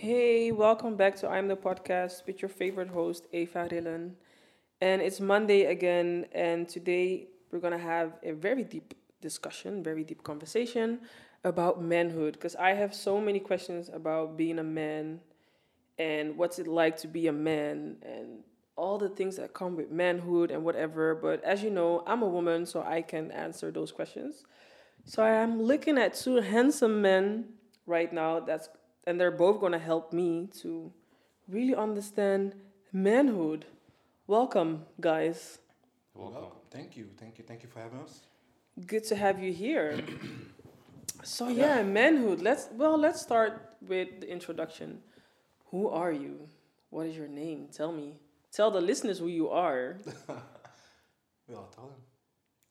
Hey, welcome back to I'm the Podcast with your favorite host, Eva Rillen. And it's Monday again, and today we're gonna have a very deep discussion, very deep conversation about manhood. Because I have so many questions about being a man and what's it like to be a man and all the things that come with manhood and whatever. But as you know, I'm a woman, so I can answer those questions. So I am looking at two handsome men right now that's and they're both going to help me to really understand manhood. Welcome, guys. Welcome. Thank you. Thank you. Thank you for having us. Good to have you here. so yeah, manhood. Let's well, let's start with the introduction. Who are you? What is your name? Tell me. Tell the listeners who you are. Well, tell them.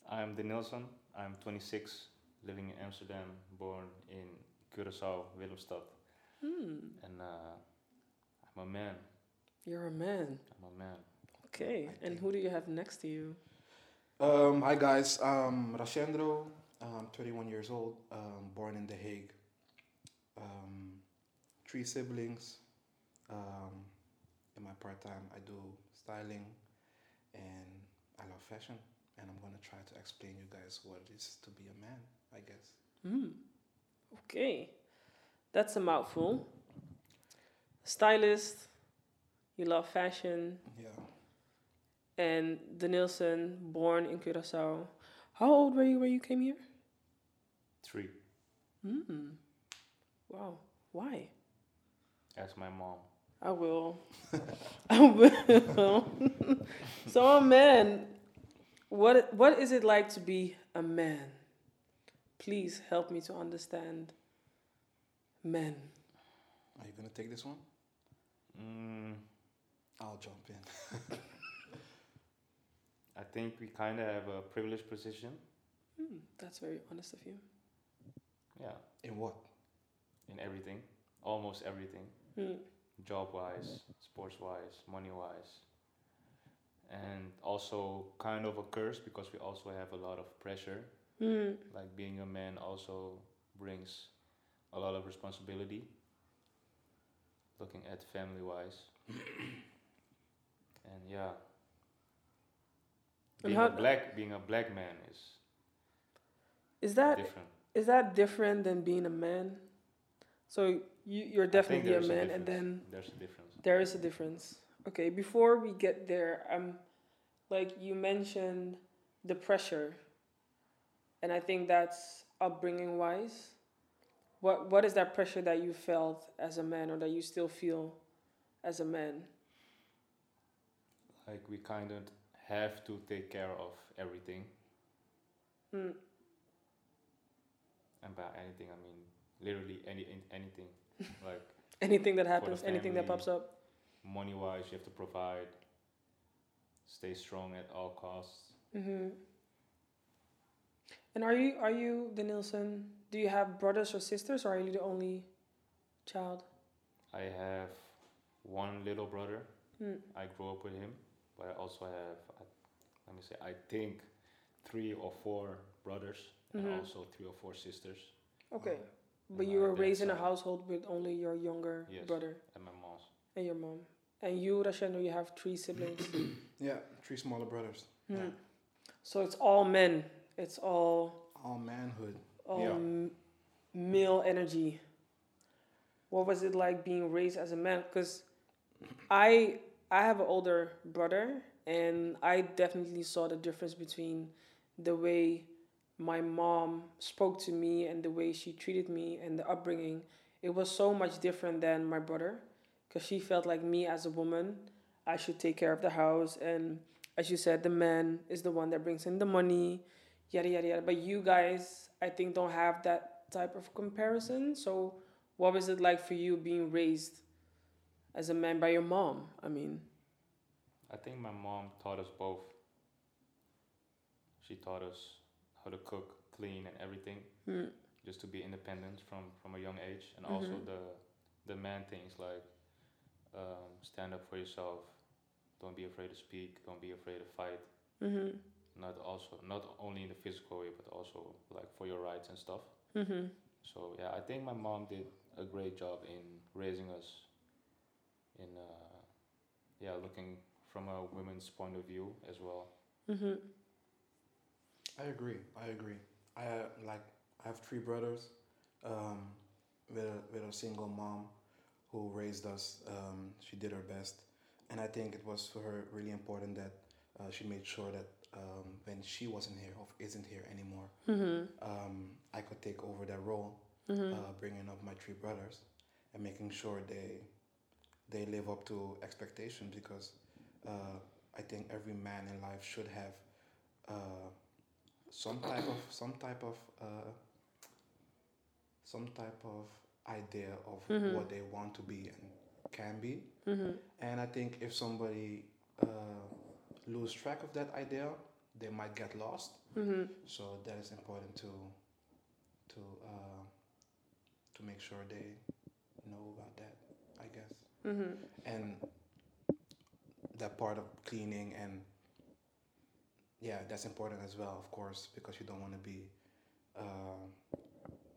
I'm Denilson. I'm 26, living in Amsterdam, born in Curaçao, Willemstad. Hmm. And uh, I'm a man. You're a man. I'm a man. Okay. I And think- who do you have next to you? Um, hi guys. Um, Rashendro. Um, 21 years old. Um, born in The Hague. Um, three siblings. Um, in my part time, I do styling, and I love fashion. And I'm gonna try to explain you guys what it is to be a man. I guess. Hmm. Okay. That's a mouthful. Stylist. You love fashion. Yeah. And Denilson, born in Curaçao. How old were you when you came here? Three. Hmm. Wow. Why? Ask my mom. I will. I will. so a man, what what is it like to be a man? Please help me to understand men. Are you gonna take this one? Mm, I'll jump in. I think we kind of have a privileged position. Hmm, that's very honest of you. Yeah, In what? in everything. Almost everything. Hmm. Job wise, sports wise, money wise. And also kind of a curse because we also have a lot of pressure Hmm. like being a man also brings a lot of responsibility looking at family wise and yeah And being a black being a black man is Is that different is that different than being a man? So you you're definitely a man, and then there's a difference There is a difference. Okay, before we get there, um, like you mentioned the pressure, and I think that's upbringing wise. What what is that pressure that you felt as a man, or that you still feel as a man? like we kind of have to take care of everything Mm. and by anything i mean literally any an- anything like Anything that happens, anything that pops up. money wise you have to provide stay strong at all costs hmm And are you are you Denilson? Do you have brothers or sisters, or are you the only child? i have one little brother Mm. i grew up with him but i also have uh, let me say i think three or four brothers Mhm. and also three or four sisters Okay, on but you were raised in a household with only your younger Yes. brother. and my mom's And your mom. And you, Rashendro, you have three siblings. Yeah, three smaller brothers. Yeah. Hmm. So it's all men. It's all All manhood. All Yeah. male energy. What was it like being raised as a man? Because I I have an older brother, and I definitely saw the difference between the way my mom spoke to me and the way she treated me and the upbringing. It was so much different than my brother, because she felt like me as a woman, I should take care of the house, and as you said, the man is the one that brings in the money, yada yada yada. But you guys, I think, don't have that type of comparison. So, what was it like for you being raised as a man by your mom? I mean, i think my mom taught us both. She taught us how to cook clean and everything hmm, just to be independent from from a young age. And also Mhm. the the man things like um, stand up for yourself. Don't be afraid to speak. Don't be afraid to fight. Hmm not also not only in the physical way but also like for your rights and stuff hmm so yeah i think my mom did a great job in raising us in uh, yeah looking from a women's point of view as well. Mm-hmm. I agree. I agree. I uh, like I have three brothers, um, with a, with a single mom, who raised us. Um, she did her best, and I think it was for her really important that uh, she made sure that um, when she wasn't here or isn't here anymore, Mm-hmm. um, I could take over that role, Mm-hmm. uh, bringing up my three brothers, and making sure they they live up to expectations because uh, I think every man in life should have uh, some type of some type of uh, some type of idea of Mhm. what they want to be and can be. Mm-hmm. And I think if somebody uh, lose track of that idea, they might get lost. Mm-hmm. So that is important to to uh, to make sure they know about that, I guess. Mm-hmm. And that part of cleaning and yeah, that's important as well, of course, because you don't want to be uh,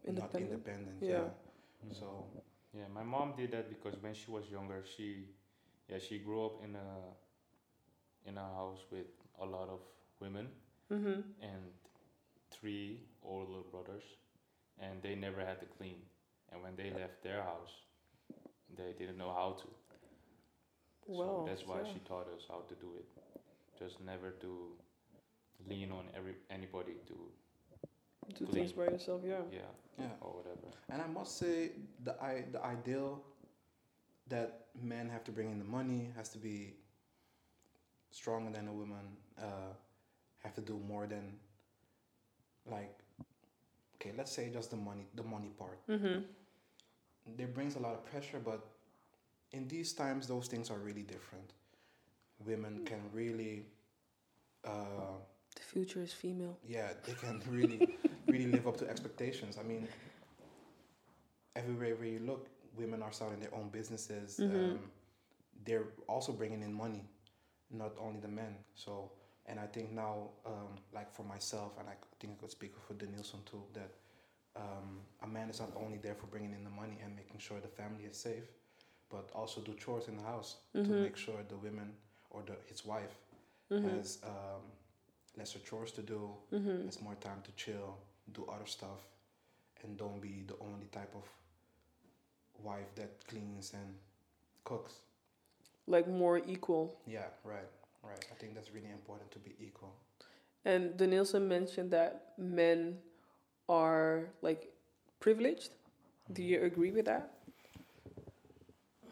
not Independent. independent. Yeah. Mhm. So Yeah, my mom did that because when she was younger, she yeah she grew up in a in a house with a lot of women Mm-hmm. and three older brothers, and they never had to clean. And when they left their house, they didn't know how to. Well, so that's why yeah. she taught us how to do it. Just never to lean on every anybody to do clean. things by yourself. Yeah. yeah yeah, or whatever. and I must say the I the ideal that men have to bring in the money has to be stronger than a woman. Uh, have to do more than like okay, let's say just the money the money part. Mm-hmm. there brings a lot of pressure, but in these times, those things are really different. Women can really, uh, The future is female. yeah, they can really, really live up to expectations. I mean, everywhere where you look, women are starting their own businesses. Mhm. Um, they're also bringing in money, not only the men. So, and I think now, um, like for myself, and I think I could speak for Denilson too, that um, a man is not only there for bringing in the money and making sure the family is safe, but also do chores in the house to Mhm. make sure the women or the his wife Mm-hmm. has um, lesser chores to do, Mm-hmm. has more time to chill, do other stuff, and don't be the only type of wife that cleans and cooks. Like more equal. Yeah, right, right. I think that's really important to be equal. And Denilson mentioned that men are like privileged. Do you agree with that?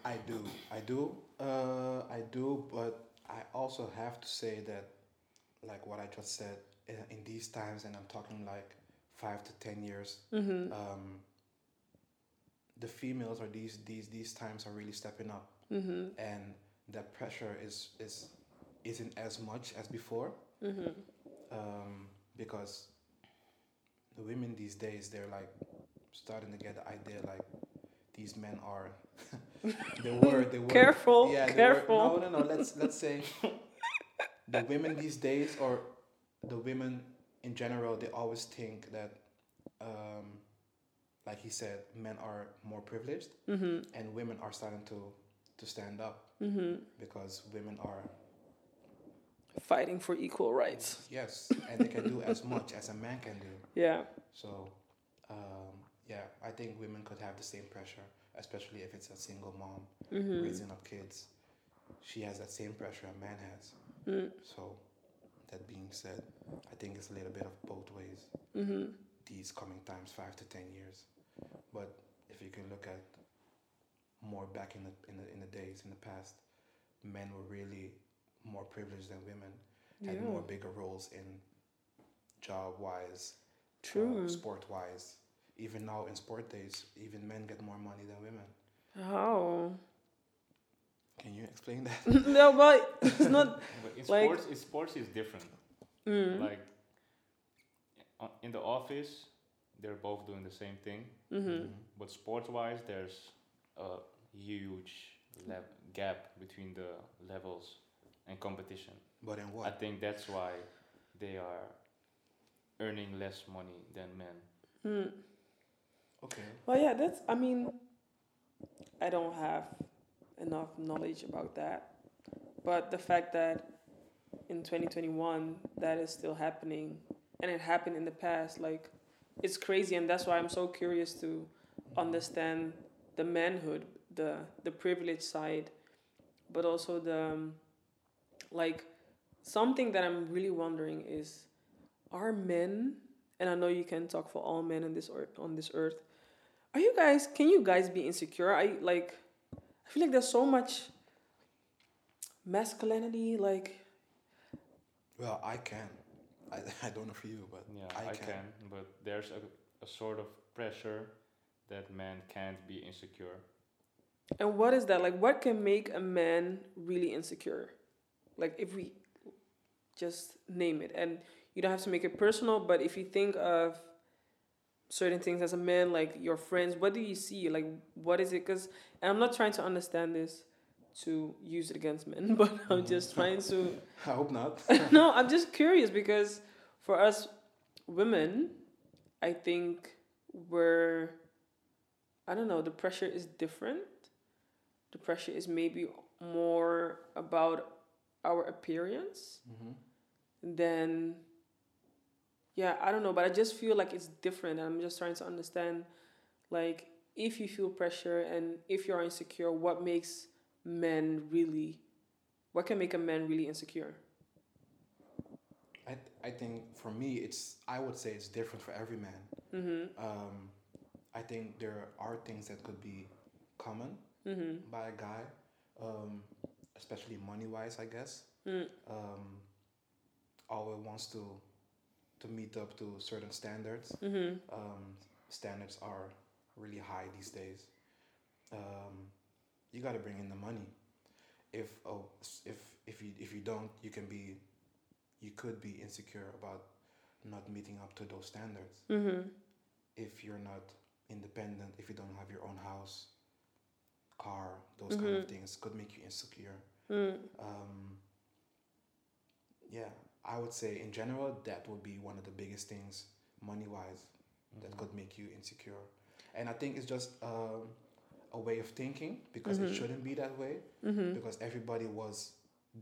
I do, I do, uh, I do, but I also have to say that, like what I just said, in, in these times, and I'm talking like five to ten years, Mm-hmm. um, the females or these these these times are really stepping up, Mm-hmm. and that pressure is is isn't as much as before, Mm-hmm. um, because the women these days they're like starting to get the idea like these men are they were they were Careful. yeah, careful. Were, no, no, no. Let's let's say the women these days, or the women in general, they always think that, um, like he said, men are more privileged, Mm-hmm. and women are starting to to stand up Mm-hmm. because women are Fighting for equal rights. yes, and they can do as much as a man can do. Yeah. So, um, yeah, I think women could have the same pressure, especially if it's a single mom Mm-hmm. raising up kids. She has that same pressure a man has. Mm. So, that being said, I think it's a little bit of both ways Mm-hmm. these coming times, five to ten years. But if you can look at more back in the in the in the days in the past, men were really more privileged than women, had Yeah. more bigger roles in job wise, True. uh, sport wise. Even now in sport days, even men get more money than women. Oh. Can you explain that? no, but it's not. But in Like- sports, in sports is different. Mm. Like uh, in the office, they're both doing the same thing. Mm-hmm. But sports-wise, there's a huge le- gap between the levels and competition. But in what? I think that's why they are earning less money than men. Mm. Okay. Well, yeah, that's. I mean, I don't have enough knowledge about that. But the fact that in 2021 that is still happening and it happened in the past, like it's crazy and that's why I'm so curious to understand the manhood, the the privilege side, but also the um, like something that I'm really wondering is are men and I know you can talk for all men on this earth on this earth. Are you guys can you guys be insecure? I like I feel like there's so much masculinity like Well, I can. I, I don't know for you, but Yeah, I I, can. can. but there's a, a sort of pressure that men can't be insecure. and what is that? Like what can make a man really insecure? Like if we just name it and you don't have to make it personal, but if you think of certain things as a man, like your friends, what do you see? Like what is it? Because and I'm not trying to understand this to use it against men, but I'm just trying to I hope not. no, I'm just curious because for us women, I think we're, I don't know, the pressure is different. The pressure is maybe more about our appearance hmm than, yeah, I don't know, but I just feel like it's different. And I'm just trying to understand, like, if you feel pressure and if you're insecure, what makes men really, what can make a man really insecure? I, I think for me, it's I would say it's different for every man. Mm-hmm. Um, I think there are things that could be common Mm-hmm. by a guy, um, especially money wise, I guess. Mm. Um, always wants to to meet up to certain standards. Mm-hmm. Um, standards are really high these days. Um, you got to bring in the money. If oh if if you if you don't, you can be you could be insecure about not meeting up to those standards. Mm-hmm. If you're not independent, if you don't have your own house, car, those kind of Mhm. things could make you insecure. Mm. Um, yeah, I would say in general that would be one of the biggest things money wise that Mhm. could make you insecure. And I think it's just um, a way of thinking because it Mhm. shouldn't be that way Mm-hmm. because everybody was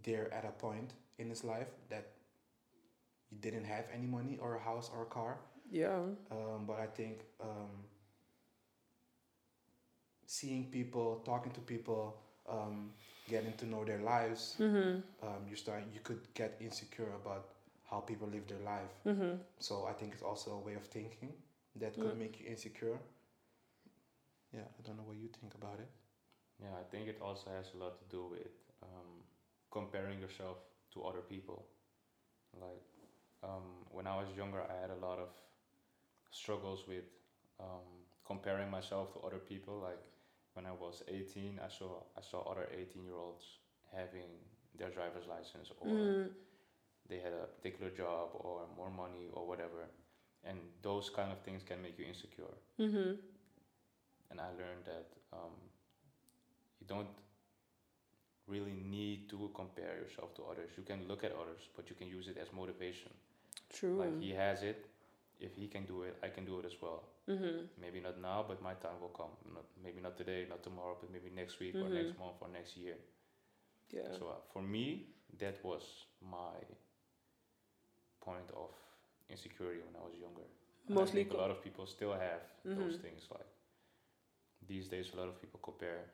there at a point in his life that you didn't have any money or a house or a car. Yeah. Um, but I think um, seeing people, talking to people, um, getting to know their lives, Mm-hmm. um, you start you could get insecure about how people live their life. Mm-hmm. So I think it's also a way of thinking that could Mm. make you insecure. Yeah, I don't know what you think about it. Yeah, I think it also has a lot to do with um, comparing yourself to other people. Like um, when I was younger, I had a lot of struggles with um, comparing myself to other people. Like when I was 18, I saw I saw other 18 year olds having their driver's license or Mm. they had a particular job or more money or whatever, and those kind of things can make you insecure Mm-hmm. and I learned that um, you don't really need to compare yourself to others. You can look at others, but you can use it as motivation. True. Like he has it, if he can do it, I can do it as well. Mm-hmm. Maybe not now, but my time will come. Not, maybe not today, not tomorrow, but maybe next week or next month or next year. Yeah. So uh, for me, that was my point of insecurity when I was younger. Mostly I think co- a lot of people still have those Mhm. things. Like these days, a lot of people compare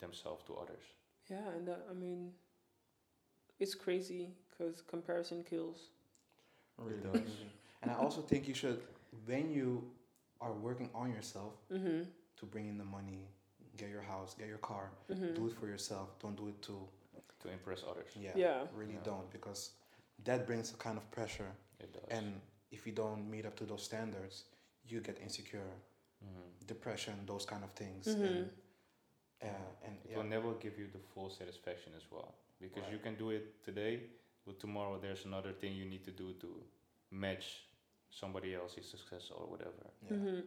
themselves to others. Yeah, and that, I mean, it's crazy because comparison kills. Really. does. And I also think you should, when you are working on yourself Mm-hmm. to bring in the money, get your house, get your car, Mm-hmm. do it for yourself. Don't do it to, to impress others. yeah, Yeah. really Yeah. don't because that brings a kind of pressure. It does. And if you don't meet up to those standards, you get insecure, Mhm. depression, those kind of things. Mhm. And, uh, and it yeah. will never give you the full satisfaction as well because you can do it today, but tomorrow there's another thing you need to do to match somebody else's success or whatever. yeah. Mm-hmm.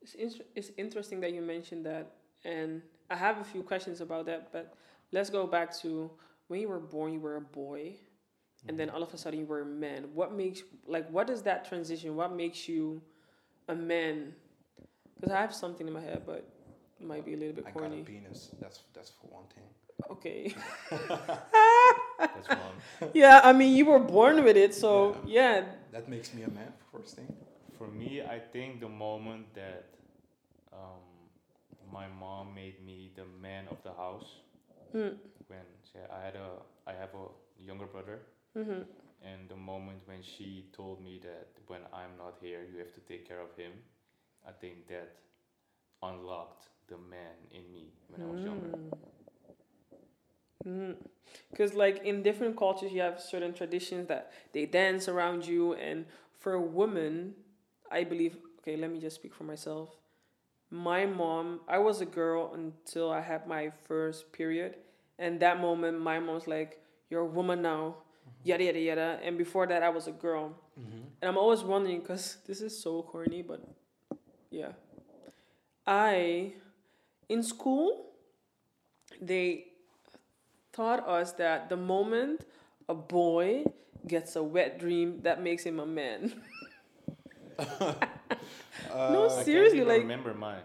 It's, in- it's interesting that you mentioned that, and I have a few questions about that. But let's go back to when you were born. You were a boy, and then Mhm. all of a sudden you were a man. What makes like what is that transition? What makes you a man? Because I have something in my head, but it might be a little bit I got corny. a penis. That's that's for one thing. Okay. That's one. yeah, I mean, you were born with it, so yeah. That makes me a man. First thing. For me, I think the moment that um, my mom made me the man of the house Mm. when she, I had a I have a younger brother, Mm-hmm. and the moment when she told me that when I'm not here, you have to take care of him, I think that unlocked the man in me when I was younger. Because, like, in different cultures, you have certain traditions that they dance around you. And for a woman, I believe, okay, let me just speak for myself. My mom, I was a girl until I had my first period. And that moment, my mom's like, You're a woman now, yada, yada, yada. And before that, I was a girl. Mm-hmm. And I'm always wondering, because this is so corny, but yeah. I, in school, they taught us that the moment a boy gets a wet dream, that makes him a man. no, Uh, I seriously, can't even like, remember mine.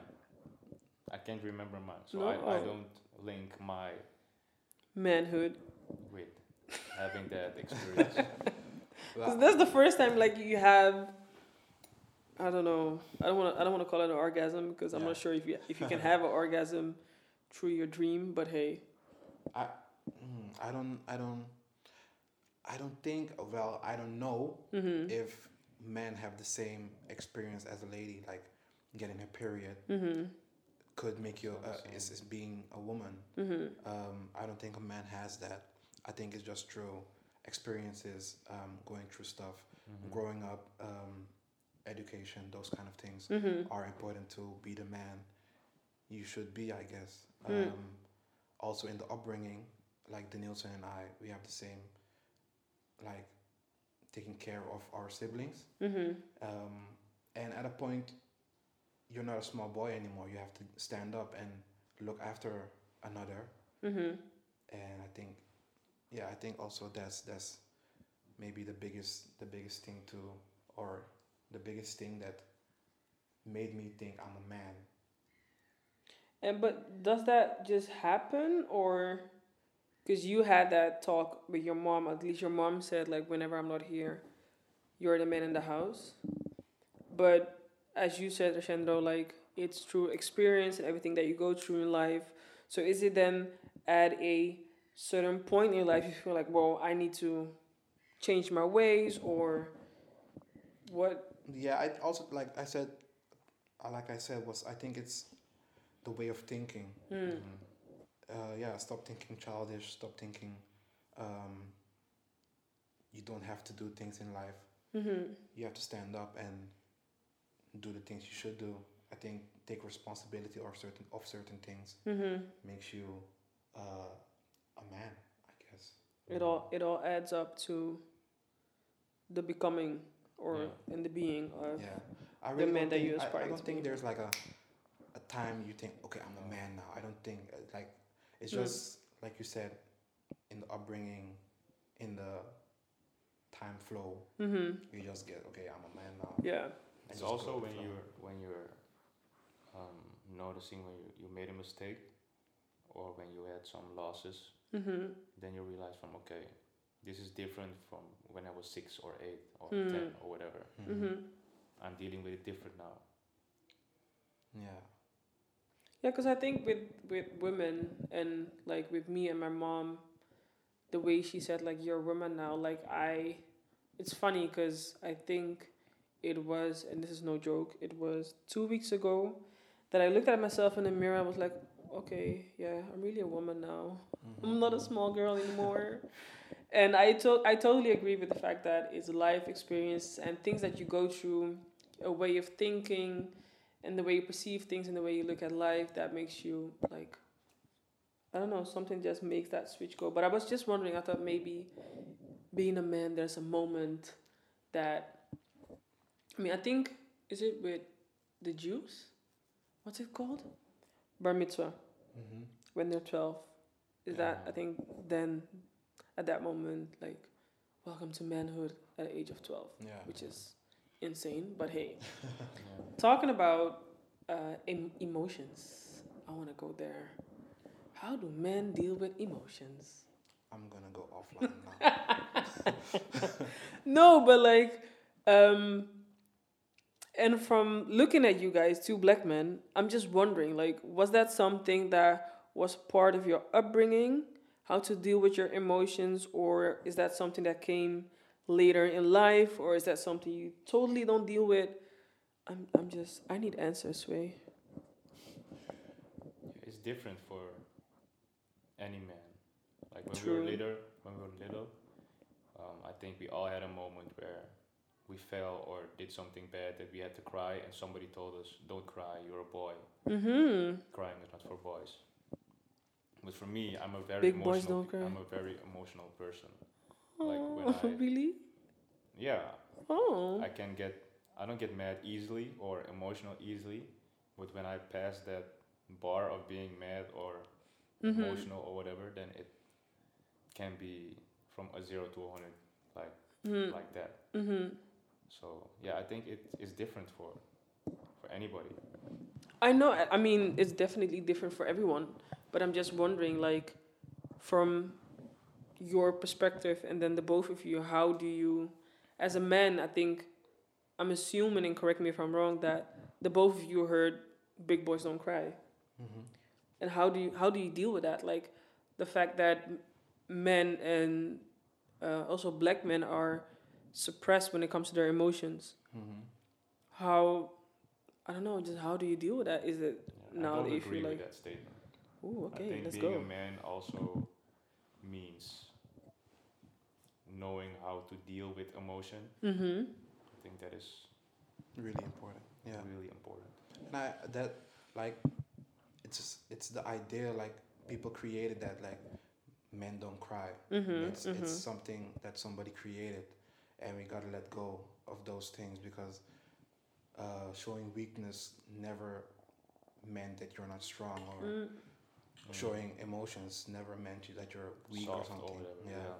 I can't remember mine, so No, I, I oh. don't link my manhood. with having that experience. 'Cause that's the first time, like, you have. I don't know. I don't want to. I don't want to call it an orgasm because I'm not sure if you if you can have an orgasm through your dream. But hey, Mm, I don't. I don't. I don't think. Well, I don't know mm-hmm, if men have the same experience as a lady, like getting a period mm-hmm, could make you Not the uh, is, is being a woman. mm-hmm, Um, I don't think a man has that. I think it's just through experiences, um, going through stuff, Mhm. growing up, um, education, those kind of things mm-hmm. are important to be the man you should be, I guess. Mm. Um, also in the upbringing, like Denilson and I, we have the same, like taking care of our siblings. Mm-hmm. Um, and at a point, you're not a small boy anymore. You have to stand up and look after another. Mm-hmm. And I think, yeah, I think also that's that's maybe the biggest the biggest thing to, or the biggest thing that made me think I'm a man. And but does that just happen or because you had that talk with your mom, at least your mom said like whenever I'm not here, you're the man in the house. But as you said, Rashendro, like it's through experience and everything that you go through in life. So is it then at a certain point in your life you feel like, well, I need to change my ways or what? Yeah, I also like I said, like I said was I think it's the way of thinking. Hmm. Mhm. Uh, yeah, stop thinking childish. Stop thinking. Um, you don't have to do things in life. Mm-hmm. You have to stand up and do the things you should do. I think take responsibility of certain of certain things Mm-hmm. makes you uh, a man. I guess. It all it all adds up to the becoming or Yeah. in the being of Yeah, I the really man don't that think, you aspire I, don't think there's like a a time you think, okay, I'm a man now. I don't think uh, like it's Mm. just like you said in the upbringing, in the time flow. mm-hmm. You just get okay, I'm a man now. yeah. and It's also when flow. you're when you're um, noticing when you, you made a mistake or when you had some losses, Mm-hmm. then you realize from okay, this is different from when I was six or eight or Hmm. ten or whatever. Mhm. Mm-hmm. I'm dealing with it different now. Yeah. Yeah, because I think with with women and like with me and my mom, the way she said like you're a woman now, like I, it's funny because I think it was, and this is no joke, it was two weeks ago that I looked at myself in the mirror. I was like, okay, yeah, I'm really a woman now. I'm not a small girl anymore. and I to- I totally agree with the fact that it's life experience and things that you go through, a way of thinking, and the way you perceive things and the way you look at life that makes you like I don't know, something just makes that switch go. But I was just wondering, I thought maybe being a man there's a moment that I mean I think is it with the Jews? What's it called? Bar mitzvah Mm-hmm. when they're 12 is that i think then at that moment like welcome to manhood at the age of 12 Yeah. which is insane but hey talking about uh, em- emotions I want to go there. How do men deal with emotions? I'm gonna go offline now. No, but like, um, and from looking at you guys, two black men, I'm just wondering, like, was that something that was part of your upbringing, how to deal with your emotions, or is that something that came later in life, or is that something you totally don't deal with? I'm, I'm just, I need answers, Way. It's different for any man. Like when we were little, when we were little, um, I think we all had a moment where we fell or did something bad that we had to cry, and somebody told us, "Don't cry, you're a boy. Mm-hmm. Crying is not for boys." But for me, I'm a very Big emotional. boys don't cry. I'm a very emotional person. Like when Oh, I- really? Yeah, Oh. I can get I don't get mad easily or emotional easily, but when I pass that bar of being mad or Mhm. emotional or whatever, then it can be from a zero to a hundred like Mm. like that. Mm-hmm. So yeah, I think it is different for for anybody. I know. I mean, it's definitely different for everyone, but I'm just wondering, like, from your perspective, and then the both of you, how do you, as a man, I think, I'm assuming, and correct me if I'm wrong, that the both of you heard "Big Boys Don't Cry," hmm and how do you how do you deal with that? Like, the fact that men and uh, also black men are suppressed when it comes to their emotions. hmm How I don't know, just how do you deal with that? Is it Yeah, Now I don't that you feel like- that statement. Ooh, I okay, think let's being go. a man also means knowing how to deal with emotion. Mm-hmm. I think that is Really important. Yeah. really important. And I that like it's just, it's the idea like people created that like men don't cry. Mm-hmm. It's it's something that somebody created, and we gotta let go of those things because uh, showing weakness never meant that you're not strong, or Mm. showing emotions never meant you that you're weak or Soft something. whatever. yeah.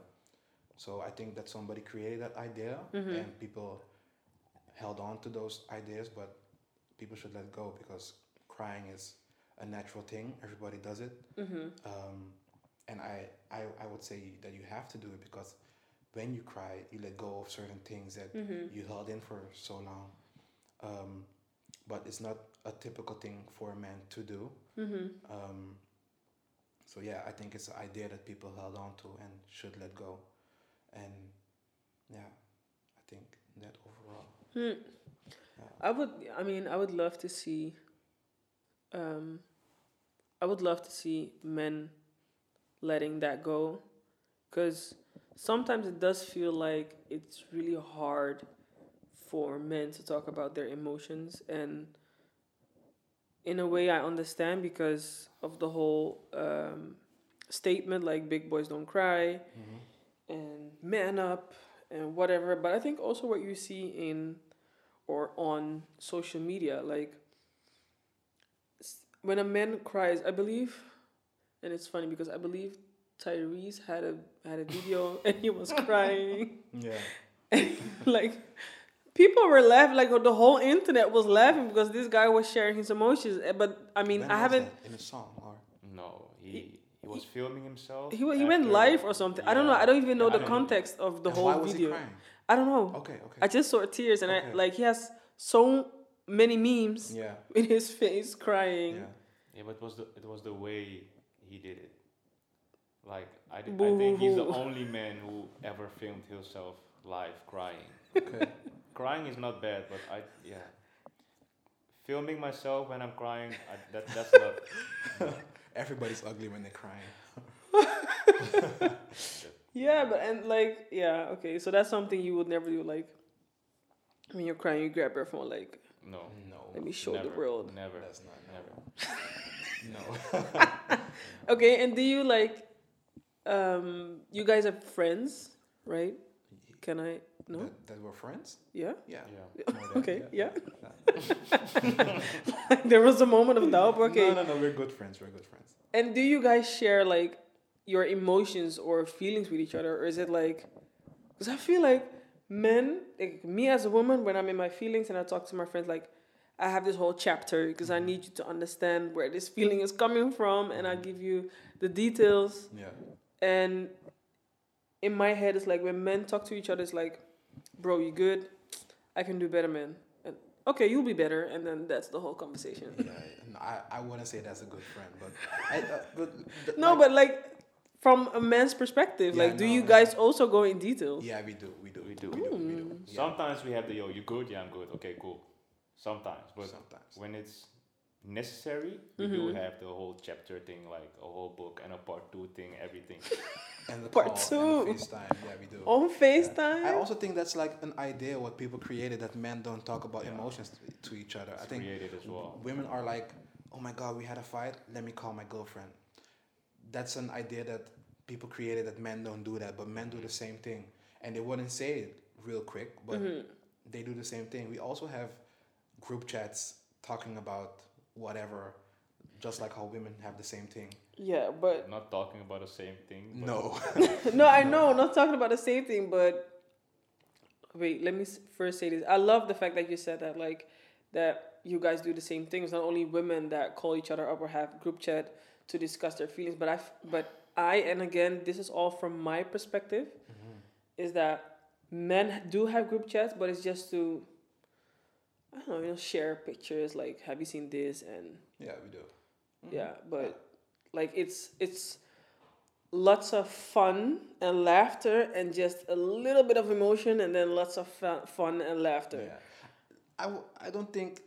So I think that somebody created that idea, Mhm. and people held on to those ideas, but people should let go because crying is a natural thing. Everybody does it. Mm-hmm. Um, and I, I, I would say that you have to do it because when you cry, you let go of certain things that Mm-hmm. you held in for so long. Um, but it's not a typical thing for a man to do. Mm-hmm. Um, so yeah, I think it's an idea that people held on to and should let go. And yeah, I think that overall. Hmm. I would. I mean, I would love to see. Um, I would love to see men letting that go, because sometimes it does feel like it's really hard for men to talk about their emotions, and in a way, I understand because of the whole um, statement like "big boys don't cry." and man up and whatever. But I think also what you see in or on social media, like when a man cries, I believe, and it's funny because I believe Tyrese had a had a video and he was crying, Yeah. like. People were laughing, like the whole internet was laughing because this guy was sharing his emotions. Eh, But I mean, When I haven't. that? in a song or No, he he was filming himself. He, he went live or something. I don't know. I don't even know Yeah, the don't- context of the And whole why was video. he crying? I don't know. Okay, okay. I just saw tears, and I like he has so many memes yeah, in his face crying. yeah. Yeah, but it was the it was the way he did it. Like I, d- I think he's the only man who ever filmed himself live crying. Okay. crying is not bad, but I yeah. Filming myself when I'm crying, I, that that's not. Everybody's ugly when they're crying. Yeah, but and like yeah, okay. So that's something you would never do. Like when you're crying, you grab your phone. Like No, No, let me show never, the world. Never, that's not never. no. Okay, and do you like? Um, you guys are friends, right? Can I? No. That, that we're friends? Yeah. Yeah. Yeah. more than- Okay. Yeah. there was a moment of doubt. Okay. No, no, no. We're good friends. We're good friends. And do you guys share like your emotions or feelings with each other, or is it like? Because I feel like men, like me as a woman, when I'm in my feelings and I talk to my friends, like I have this whole chapter because I mm-hmm. need you to understand where this feeling is coming from, and I mm-hmm. give you the details. Yeah. And in my head, it's like when men talk to each other, it's like, bro, you good? I can do better, man. And okay, you'll be better, and then that's the whole conversation. Yeah, no, I, I wouldn't say that's a good friend, but I, uh, but th- No, like- but like from a man's perspective, Yeah, like, do no, you yeah. guys also go in detail? yeah, we do, we do, We do. we do, we do. Yeah, Sometimes we have the yo, you good? Yeah, I'm good. Okay, cool. Sometimes, but sometimes. when it's necessary, we Mm-hmm. do have the whole chapter thing, like a whole book and a part two thing, everything. And the Part call two. and the FaceTime, yeah, we do. On FaceTime? I also think that's like an idea what people created that men don't talk about Yeah. emotions to, to each other. I think created as well. women are like, oh my god, we had a fight. Let me call my girlfriend. That's an idea that people created that men don't do that, but men do the same thing, and they wouldn't say it real quick, but Mm-hmm. they do the same thing. We also have group chats talking about whatever, just like how women have the same thing. Yeah, but Not talking about the same thing. No, no, I know, not talking about the same thing, but wait, let me first say this. I love the fact that you said that, like, that you guys do the same things. Not only women that call each other up or have group chat to discuss their feelings, but I but I, and again, this is all from my perspective, mm-hmm. is that men do have group chats, but it's just to, I don't know, you know, share pictures, like, have you seen this, and yeah, we do. yeah, but like it's it's lots of fun and laughter and just a little bit of emotion and then lots of fun and laughter. Yeah. I, w- I don't think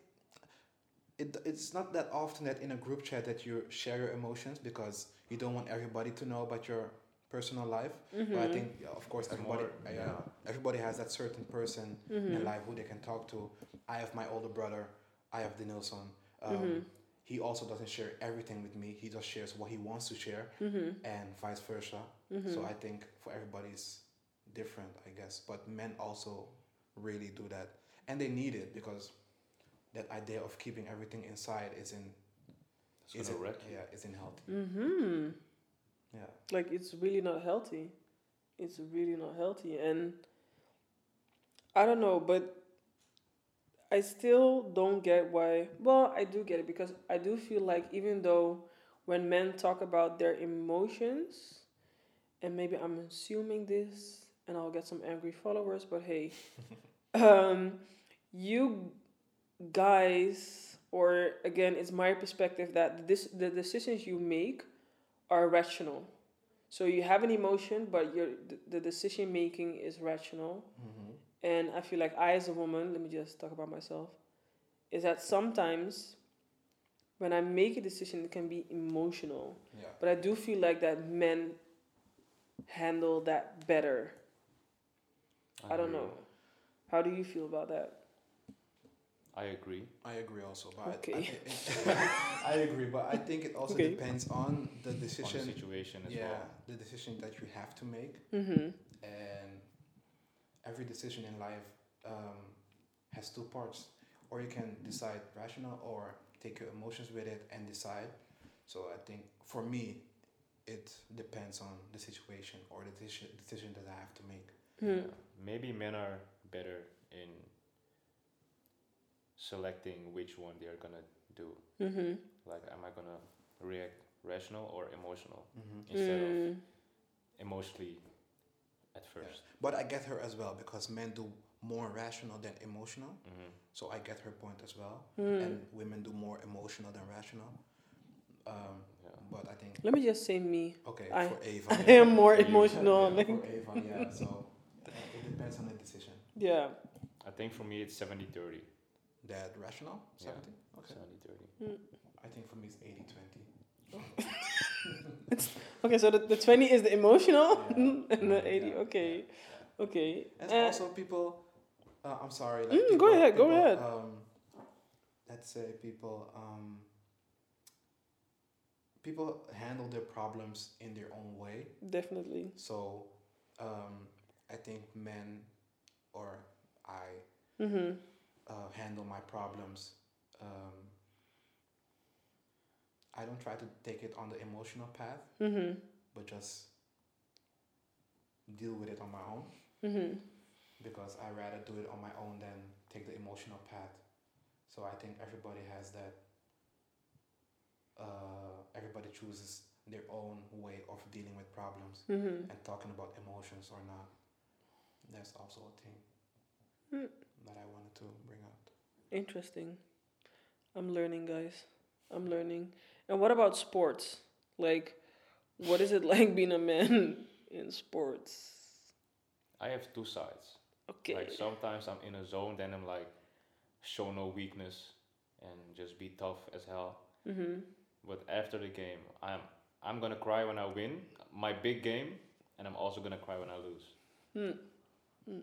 it, it's not that often that in a group chat that you share your emotions because you don't want everybody to know about your personal life. But I think, yeah, of course, It's everybody more- uh, yeah. everybody has that certain person in life who they can talk to. I have my older brother. I have Denilson. Um, He also doesn't share everything with me. He just shares what he wants to share, and vice versa. So I think for everybody it's different, I guess. But men also really do that, and they need it because that idea of keeping everything inside is in. It's isn't wreck you. yeah isn't healthy. Mm-hmm. Yeah. Like it's really not healthy. It's really not healthy, and I don't know, but I still don't get why. Well, I do get it because I do feel like even though when men talk about their emotions, and maybe I'm assuming this, and I'll get some angry followers, but hey, um, you guys, or again, it's my perspective that this the decisions you make are rational. So you have an emotion, but your the, the decision making is rational. And I feel like I, as a woman, let me just talk about myself, is that sometimes when I make a decision, it can be emotional. Yeah. But I do feel like that men handle that better. I, don't know. How do you feel about that? I agree. I agree also, but I- I, Okay. I agree, but I think it also Okay. depends on the On the decision. situation as yeah, well. the decision that you have to make, Mm-hmm. and every decision in life um, has two parts. Or you can decide rational, or take your emotions with it and decide. So I think for me, it depends on the situation or the decision decision that I have to make. Hmm. Yeah. Maybe men are better in selecting which one they are gonna do. Mm-hmm. Like, am I gonna react rational or emotional Mm-hmm. instead of Mm. emotionally at first? But I get her as well because men do more rational than emotional. hmm So I get her point as well. Mm. And women do more emotional than rational. Um, Yeah. but I think Let me just say me. okay I- for Ava. I yeah. am more emotional. Yeah, like, for Ava, yeah. So uh, it depends on the decision. yeah. I think for me it's 70 30. That rational, Yeah. seventy. Okay. 70 30. I think for me it's 80-20. Okay, so the, the 20 is the emotional Yeah. and the 80. Yeah, Okay. Okay. And Uh, also people, uh, I'm sorry. Like Mm, go people- ahead, go ahead. Um, let's say people, um, people handle their problems in their own way. definitely. So um, I think men or I Mm-hmm. uh, handle my problems. Um, I don't try to take it on the emotional path, Mm-hmm. but just deal with it on my own Mm-hmm. because I rather do it on my own than take the emotional path. So I think everybody has that. Uh, everybody chooses their own way of dealing with problems Mm-hmm. and talking about emotions or not. That's also a thing Hmm. that I wanted to bring out. Interesting. I'm learning, guys. I'm learning. And what about sports? Like, what is it like being a man in sports? I have two sides. Okay. Like sometimes I'm in a zone, then I'm like, show no weakness and just be tough as hell. mm-hmm. But after the game, I'm I'm gonna cry when I win my big game, and I'm also gonna cry when I lose. Hmm. Hmm.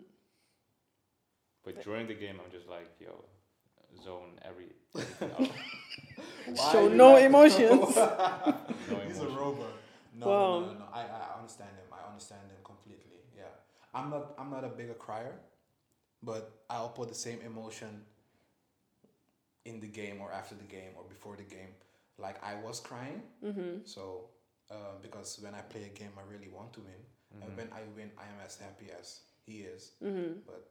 But during the game, I'm just like, yo, zone every everything. Show no emotions. No He's a robot. No, Wow. no, no, no. I, I understand him. I understand him completely. Yeah. I'm not I'm not a bigger crier, but I'll put the same emotion in the game or after the game or before the game. Like I was crying, Mm-hmm. so uh, because when I play a game, I really want to win, and Mhm. when I win, I am as happy as he is. Mm-hmm. But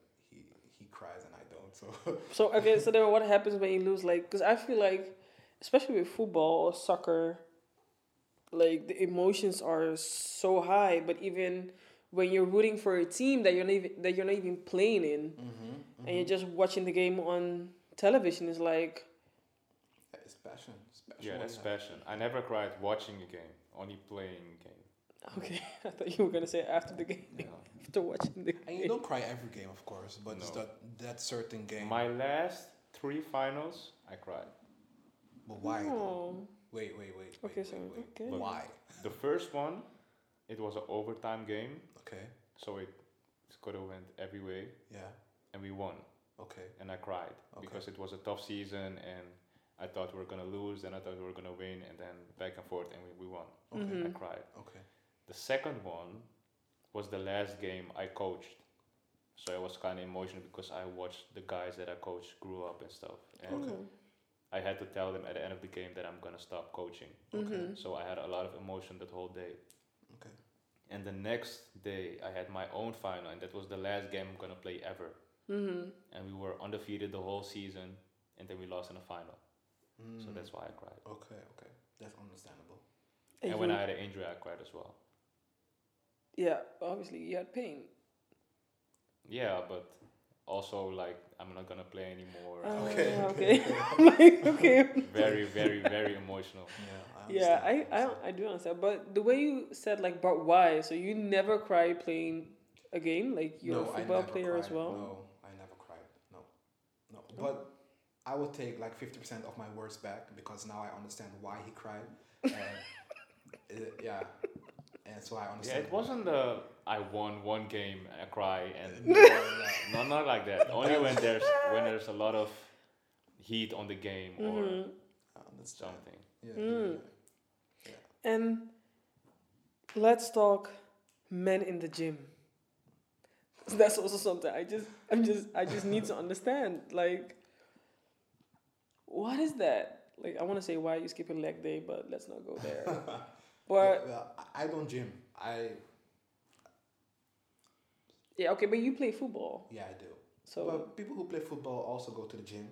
he he cries and I don't. So So okay, so then what happens when you lose? Like, because I feel like, especially with football or soccer, like the emotions are so high. But even when you're rooting for a team that you're not even that you're not even playing in, mm-hmm, and you're just watching the game on television, is like, it's passion. It's passion Yeah, what that's passion. I never cried watching a game, only playing a game. Okay, I thought you were gonna say after the game, Yeah. after watching the game. And you game. don't cry every game, of course, but it's No. that that certain game. My last three finals, I cried. but why? though? Oh, Wait, wait, wait. Okay, wait, sorry. wait, wait. Okay. Why? The first one, it was an overtime game, Okay. so it could have went every way, Yeah. and we won. Okay. and I cried Okay. because it was a tough season and I thought we were gonna lose and I thought we were gonna win and then back and forth and we, we won. Okay. Mhm. I cried. Okay. The second one was the last game I coached. So I was kind of emotional because I watched the guys that I coached grew up and stuff. And Okay. I had to tell them at the end of the game that I'm gonna stop coaching. Okay. Mhm. So I had a lot of emotion that whole day. Okay. And the next day I had my own final and that was the last game I'm gonna play ever. Mm-hmm. And we were undefeated the whole season and then we lost in the final. So Mm, that's why I cried. Okay. Okay. That's understandable. And when I had an injury, I cried as well. Yeah, obviously you had pain. Yeah, but also like I'm not gonna play anymore. Oh, Okay. okay. like, okay. very, very, very emotional. Yeah. I Yeah, understand, I, I, understand. I do understand. But the way you said like, but why? So you never cry playing a game? Like you're no, a I football never player as well? No, I never cried. No. No. no. But I would take like fifty percent of my words back because now I understand why he cried. And it, yeah. And so I Yeah, understand. it wasn't the I won one game and I cry and No, no. no, not like that. Only when there's when there's a lot of heat on the game or Mhm. I understand. something. Yeah, Mm. yeah, And let's talk men in the gym. That's also something I just I'm just I just need to understand. Like what is that? Like I want to say why are you skipping leg day, but let's not go there. But well, I don't gym. I yeah, okay, but you play football. yeah I do. So but people who play football also go to the gym.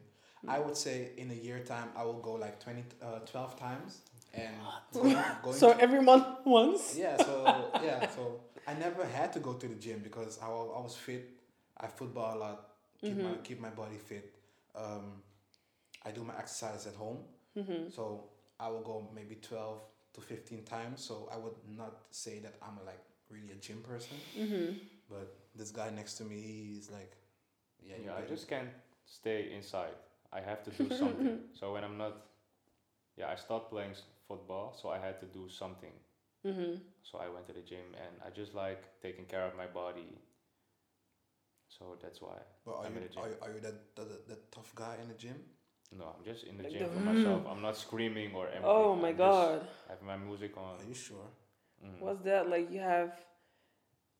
I would say in a year time I will go like 20, uh, 12 times and going, going so to- every month once? yeah so yeah so I never had to go to the gym because I was, I was fit. I football a lot. Keep my Mhm. keep my body fit. Um, I do my exercise at home. Mm-hmm. So I will go maybe twelve to fifteen times. So I would not say that I'm like really a gym person. Mm-hmm. But this guy next to me, is like, yeah, Yeah, I just can't stay inside. I have to do something. so when I'm not, yeah, I stopped playing football, so I had to do something. Mm-hmm. So I went to the gym and I just like taking care of my body. So that's why. But are I'm you, in the gym. are you are you that, that that tough guy in the gym? No, I'm just in the Like gym the for myself. I'm not screaming or anything. Oh my I'm just- god. I have my music on. Are you sure? Mm. What's that? Like you have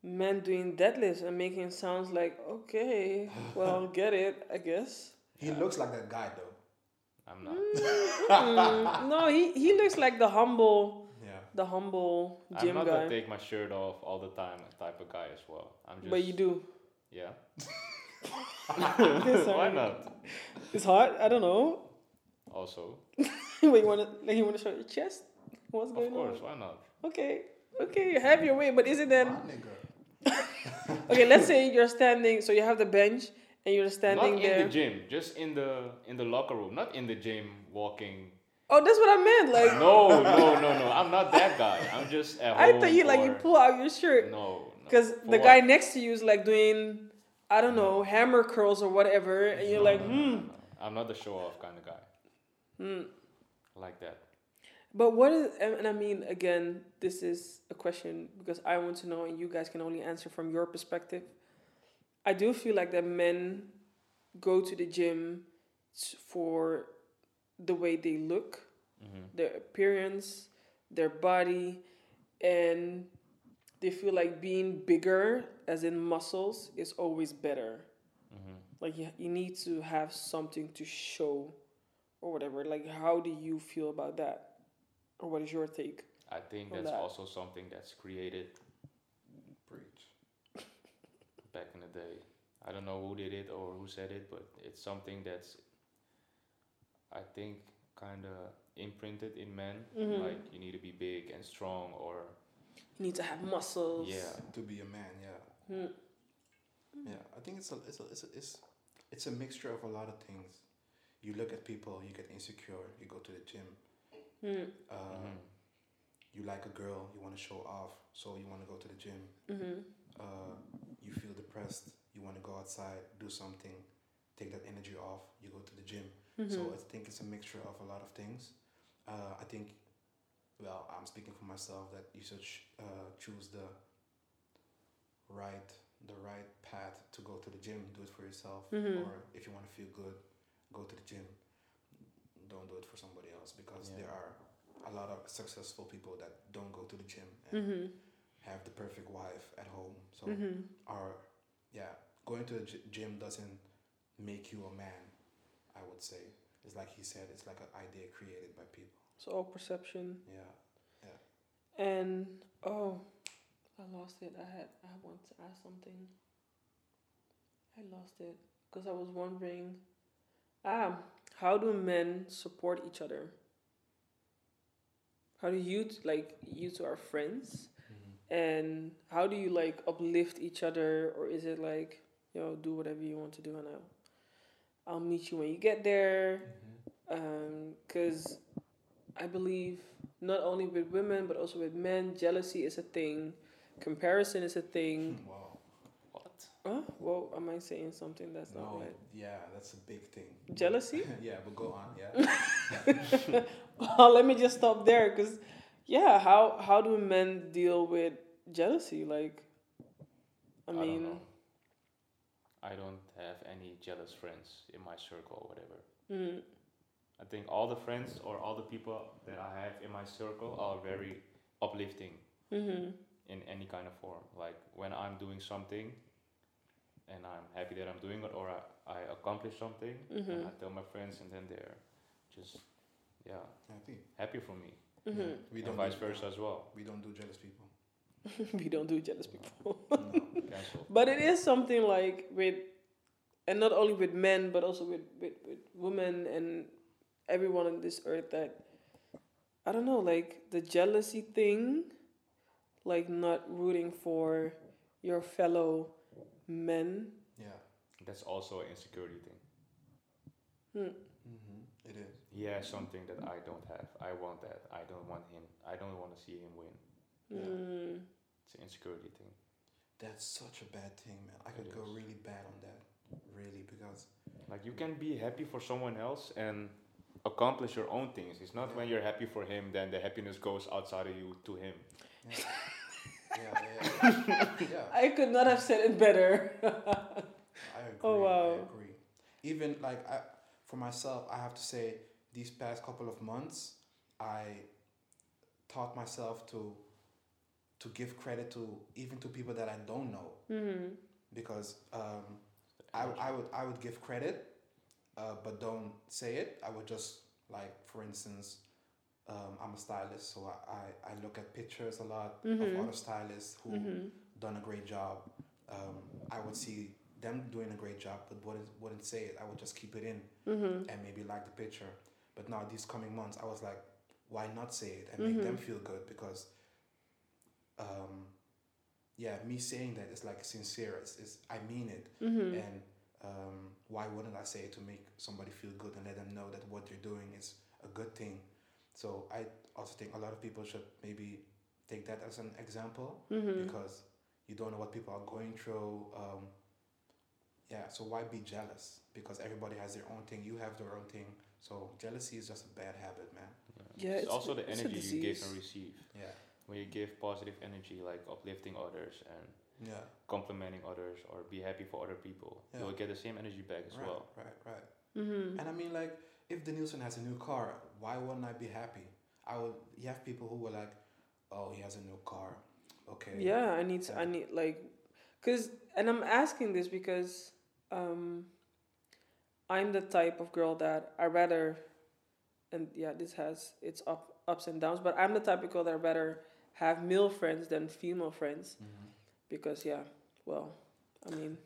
men doing deadlifts and making sounds like, okay, well, get it, I guess. He Yeah. looks like that guy though. I'm not. Mm, no, he, he looks like the humble, Yeah. the humble gym I'm not guy. gonna take my shirt off all the time type of guy as well. I'm just. But you do. Yeah. This Why hard. not? It's hot. I don't know. Also, Wait, you wanna like you wanna show your chest? What's going on? of course, on? why not? Okay, okay, have your way. But is it then? Okay, let's say you're standing. So you have the bench and you're Not standing in there. the gym, just in the in the locker room, not in the gym walking. Oh, that's what I meant. Like No, no, no, no. I'm not that guy. I'm just at I home. thought you like you pull out your shirt No, no. because For the what? guy next to you is like doing I don't know hammer curls or whatever, and you're No, like no, no, hmm. I'm not the show off kind of guy. hmm. Like that. But what is and I mean again, this is a question because I want to know, and you guys can only answer from your perspective. I do feel like that men go to the gym for the way they look, hmm their appearance, their body, and they feel like being bigger, as in muscles, is always better. hmm Like you, you need to have something to show, or whatever. Like, how do you feel about that, or what is your take? I think that's that. also something that's created Preach. back in the day. I don't know who did it or who said it, but it's something that's, I think, kind of imprinted in men. Mhm. Like you need to be big and strong, or You need to have muscles. yeah, To be a man, yeah. Hmm. Yeah, I think it's a it's a, it's a, it's it's a mixture of a lot of things. You look at people, you get insecure. You go to the gym. Hmm. Uh, Mhm. You like a girl, you want to show off, so you want to go to the gym. Mm-hmm. Uh, you feel depressed, you want to go outside, do something, take that energy off. You go to the gym. Mm-hmm. So I think it's a mixture of a lot of things. Uh, I think, well, I'm speaking for myself that you should uh, choose the right the right path to go to the gym. Do it for yourself, Mhm. or if you want to feel good, go to the gym. Don't do it for somebody else because Yeah. there are a lot of successful people that don't go to the gym and Mm-hmm. have the perfect wife at home. So Mm-hmm. our yeah, going to the gy- gym doesn't make you a man. I would say it's like he said. It's like an idea created by people. It's all perception. Yeah. Yeah. And oh, I lost it. I had I want to ask something. I lost it. Because I was wondering, ah, how do men support each other? How do you t- like you two are friends, mm-hmm. and how do you like uplift each other, or is it like yo do whatever you want to do and I'll I'll meet you when you get there, mm-hmm. um, because I believe not only with women but also with men, jealousy is a thing, comparison is a thing. Wow. what? Huh? Well, am I saying something that's not No. right? Yeah, that's a big thing. Jealousy? yeah, but go on. Yeah. well, let me just stop there because, yeah, how how do men deal with jealousy? Like, I don't mean, know. I don't have any jealous friends in my circle or whatever. mm, I think all the friends or all the people that I have in my circle are very uplifting mm-hmm, in any kind of form. Like when I'm doing something and I'm happy that I'm doing it or I, I accomplish something mm-hmm, and I tell my friends and then they're just yeah Happy. happy for me mm-hmm. We and don't vice do, versa as well. We don't do jealous people. we don't do jealous people. no. But it is something like with, and not only with men, but also with, with, with women and everyone on this earth that, I don't know, like the jealousy thing, like not rooting for your fellow men. Yeah. That's also an insecurity thing. Hmm. Mm-hmm. It is. He has something that I don't have. I want that. I don't want him. I don't want to see him win. Yeah. Mm. It's an insecurity thing. That's such a bad thing, man. I could It go really bad on that. Really, because Like you can be happy for someone else and accomplish your own things. It's not when you're happy for him, then the happiness goes outside of you to him. Yeah, yeah, yeah. I could not have said it better. I agree. Oh, wow. I agree. Even like I, for myself, I have to say these past couple of months, I taught myself to to give credit to even to people that I don't know mm-hmm. because um, I, I would I would give credit, uh, but don't say it. I would just like for instance, um, I'm a stylist, so I, I, I look at pictures a lot Mhm. of other stylists who Mm-hmm. done a great job. Um, I would see them doing a great job, but wouldn't wouldn't say it. I would just keep it in Mm-hmm. and maybe like the picture. But now these coming months, I was like, why not say it and make them Mhm. feel good? Because, um, yeah, me saying that is like sincere. It's, it's I mean it, Mm-hmm. and um, why wouldn't I say it to make somebody feel good and let them know that what they're doing is a good thing? So I also think a lot of people should maybe take that as an example Mm-hmm. because you don't know what people are going through. Um, yeah, so why be jealous? Because everybody has their own thing. You have their own thing. So jealousy is just a bad habit, man. Yeah, it's, it's- also the it's energy you give and receive. Yeah, When you give positive energy, like uplifting others and yeah, complimenting others or be happy for other people, Yeah. you'll get the same energy back as right, well. right, right. Mm-hmm. And I mean, like, if Denilson has a new car, why wouldn't I be happy? I would. You have people who were like, "Oh, he has a new car." Okay. Yeah, I need to, I need like, cause, and I'm asking this because, um, I'm the type of girl that I rather, and yeah, this has its up ups and downs, but I'm the type of girl that I rather have male friends than female friends Mhm. because yeah, well, I mean,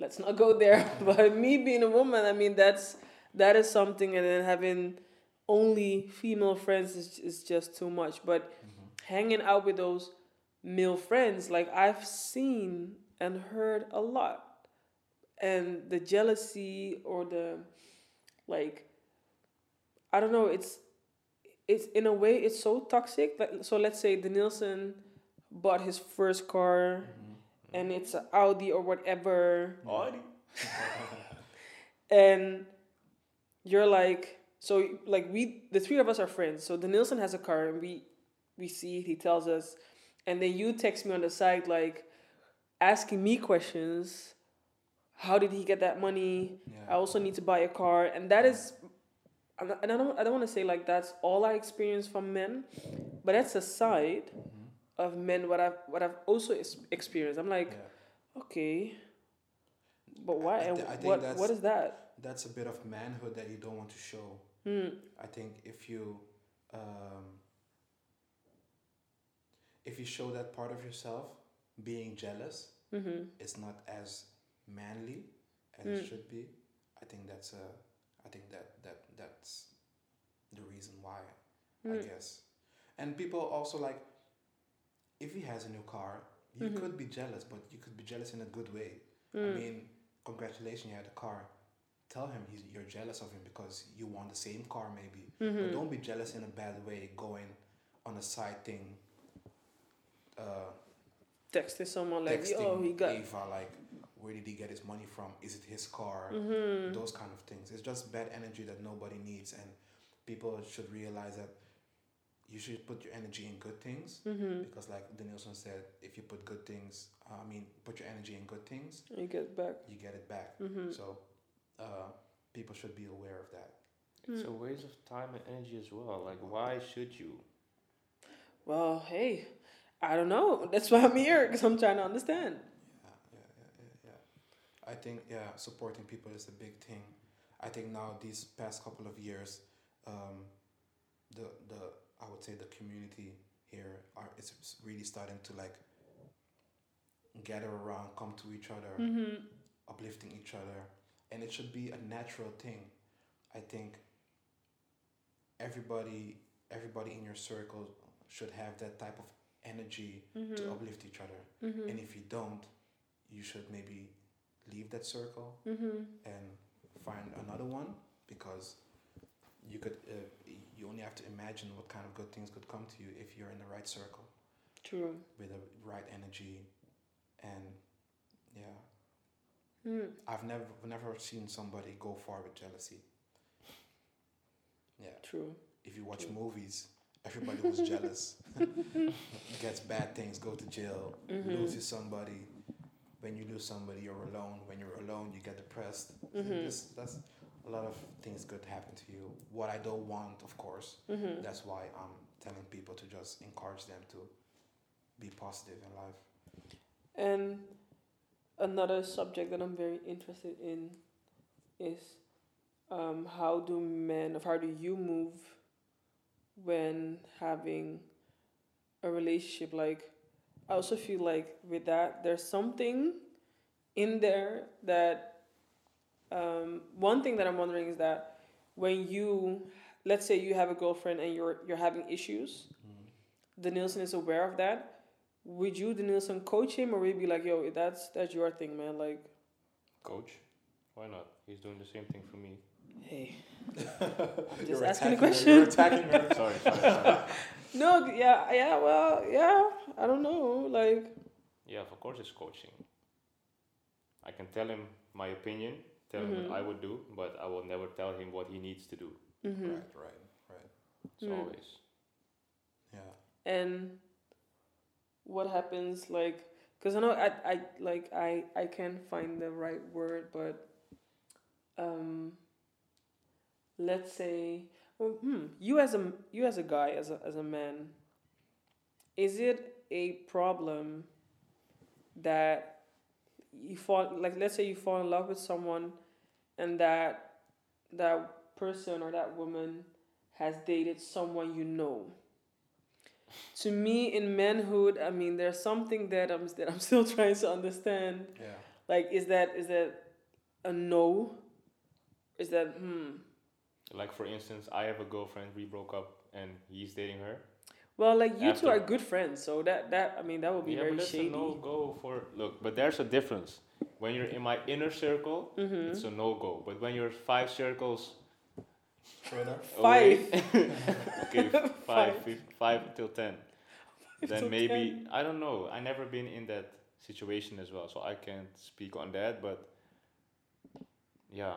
let's not go there. but me being a woman, I mean, that's that is something, and then having only female friends is is just too much. But Mhm. hanging out with those male friends, like I've seen and heard a lot. And the jealousy or the like I don't know, it's it's in a way it's so toxic. Like so let's say Denilson bought his first car Mhm. and it's an Audi or whatever Audi. and you're like so like we the three of us are friends so Denilson has a car and we we see it he tells us and then you text me on the side like asking me questions how did he get that money i also need to buy a car and that is and I don't, I don't want to say like that's all I experience from men, but that's a side Mhm. of men what I've what I've also experienced. I'm like, Yeah. okay, but why? I And thi- I what what is that? That's a bit of manhood that you don't want to show. Hmm. I think if you um, if you show that part of yourself, being jealous, Mm-hmm. is not as manly as Mm. it should be. I think that's a, I think that that that's the reason why. I Mm. guess, and people also like, if he has a new car, you Mhm. could be jealous, but you could be jealous in a good way. I Mm. mean, congratulations, you had a car. Tell him he's, you're jealous of him because you want the same car, maybe. But Mhm. don't be jealous in a bad way, going on a side thing. Uh, Texting someone like, texting oh, he got. Ava, like, where did he get his money from? Is it his car? Mm-hmm. Those kind of things. It's just bad energy that nobody needs, and people should realize that you should put your energy in good things Mm-hmm. because, like Denilson said, if you put good things, I mean, put your energy in good things, You get back. you get it back. Mm-hmm. So, uh, people should be aware of that. It's Mm. a waste of time and energy as well. Like, why should you? Well, hey, I don't know. That's why I'm here because I'm trying to understand. Yeah, yeah, yeah, yeah, yeah. I think yeah, supporting people is a big thing. I think now these past couple of years, um, the the I would say the community here are is really starting to like gather around, come to each other, Mm-hmm. uplifting each other, and it should be a natural thing. I think everybody everybody in your circle should have that type of energy to Mm-hmm. uplift each other. Mm-hmm. And if you don't, you should maybe leave that circle Mm-hmm. and find another one because you could uh, you only have to imagine what kind of good things could come to you if you're in the right circle True. with the right energy and yeah Mm. i've never never seen somebody go far with jealousy yeah True. if you watch True. movies everybody was jealous gets bad things go to jail Mhm. loses somebody. When you lose somebody, you're alone. When you're alone, you get depressed. Mhm. This, that's a lot of things could happen to you. What I don't want, of course. Mm-hmm. That's why I'm telling people to just encourage them to be positive in life. And another subject that I'm very interested in is um, how do men, or how do you move when having a relationship? Like, I also feel like with that, there's something in there that um, one thing that I'm wondering is that when you let's say you have a girlfriend and you're you're having issues, Denilson is aware of that. Would you, Denilson, coach him, or would you be like, "Yo, that's that's your thing, man"? Like, Coach, why not? He's doing the same thing for me. hey, just You're asking a attacking her, question. You're attacking her. sorry, sorry, sorry. no, yeah, yeah, well, yeah, I don't know, like, Yeah, of course it's coaching. I can tell him my opinion, tell him Mhm. what I would do, but I will never tell him what he needs to do. mhm. Right, right, right. It's Mm. always. Yeah. and what happens like because i know I, I like i i can't find the right word but um let's say well, hmm, you as a you as a guy as a, as a man is it a problem that you fall like let's say you fall in love with someone and that that person or that woman has dated someone you know to me in manhood i mean there's something that i'm that i'm still trying to understand Yeah. like is that is that a no is that hmm Like for instance, I have a girlfriend. We broke up, and he's dating her. well like you two are good friends so that that i mean that would be yeah, very but that's shady a no go for look. But there's a difference. When you're in my inner circle, mm-hmm. it's a no go. But when you're five circles Further. away, five okay, Five. five, five, five till ten, till then maybe 10. I don't know. I never been in that situation as well, so I can't speak on that. But yeah,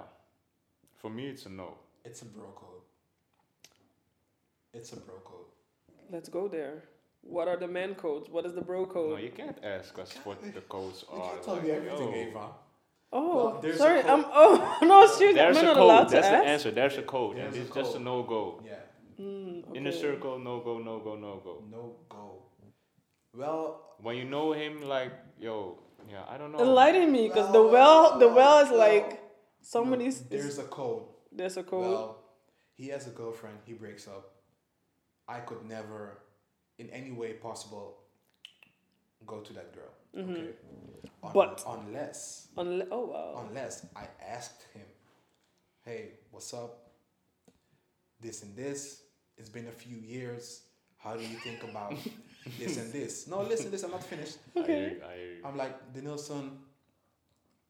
for me, it's a no. It's a bro code. It's a bro code. let's go there what are the man codes what is the bro code? No, you can't ask us what the codes You are. can't tell like, me everything, yo. Ava. Oh Well, there's a sorry i'm oh no seriously There's i'm a not code. allowed to That's the answer. There's a code, There's and a it's just a no go. Yeah. Mm, In the okay. circle, no go, no go, no go. No go. Well, When you know him, like yo, yeah, I don't know. enlighten me because the well the well is well, like somebody's no, there's a code. there's a code Well, he has a girlfriend. He breaks up. I could never, in any way possible, go to that girl. Mhm. Okay. Un- But- unless, Unle- oh wow unless I asked him, "Hey, what's up? This and this. It's been a few years. How do you think about this and this?" No, listen, listen. I'm not finished. I Okay. hear you, I hear you. I'm like, Denilson,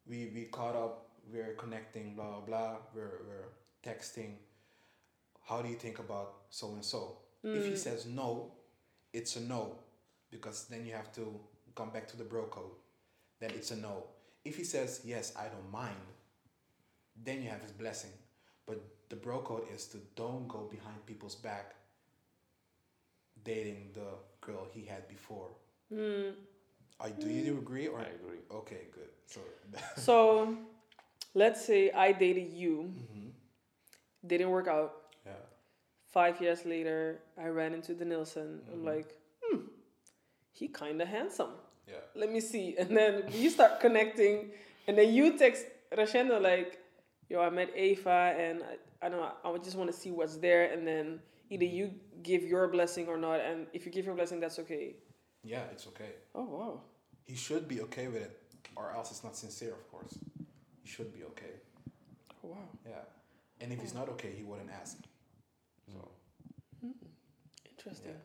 we we caught up, we're connecting, blah blah blah, we're we're texting. How do you think about so and so? If he Mm. says no, it's a no. Because then you have to come back to the bro code. Then it's a no. If he says yes, I don't mind, then you have his blessing. But the bro code is to don't go behind people's back dating the girl he had before. Mm. I, do you agree or I agree. Okay, good. So, So, let's say I dated you, Mhm. didn't work out. yeah, Five years later, I ran into Denilson. I'm Mhm. like, hmm, he kind of handsome. yeah, Let me see. And then we start connecting, and then you text Rashendro like, yo, I met Ava, and I, I don't know, I would just want to see what's there. And then either you give your blessing or not, and if you give your blessing, that's okay. yeah. It's okay. Oh wow. He should be okay with it, or else it's not sincere. Of course, he should be okay. Oh, wow. Yeah, and if he's not okay, he wouldn't ask. So hmm. Interesting.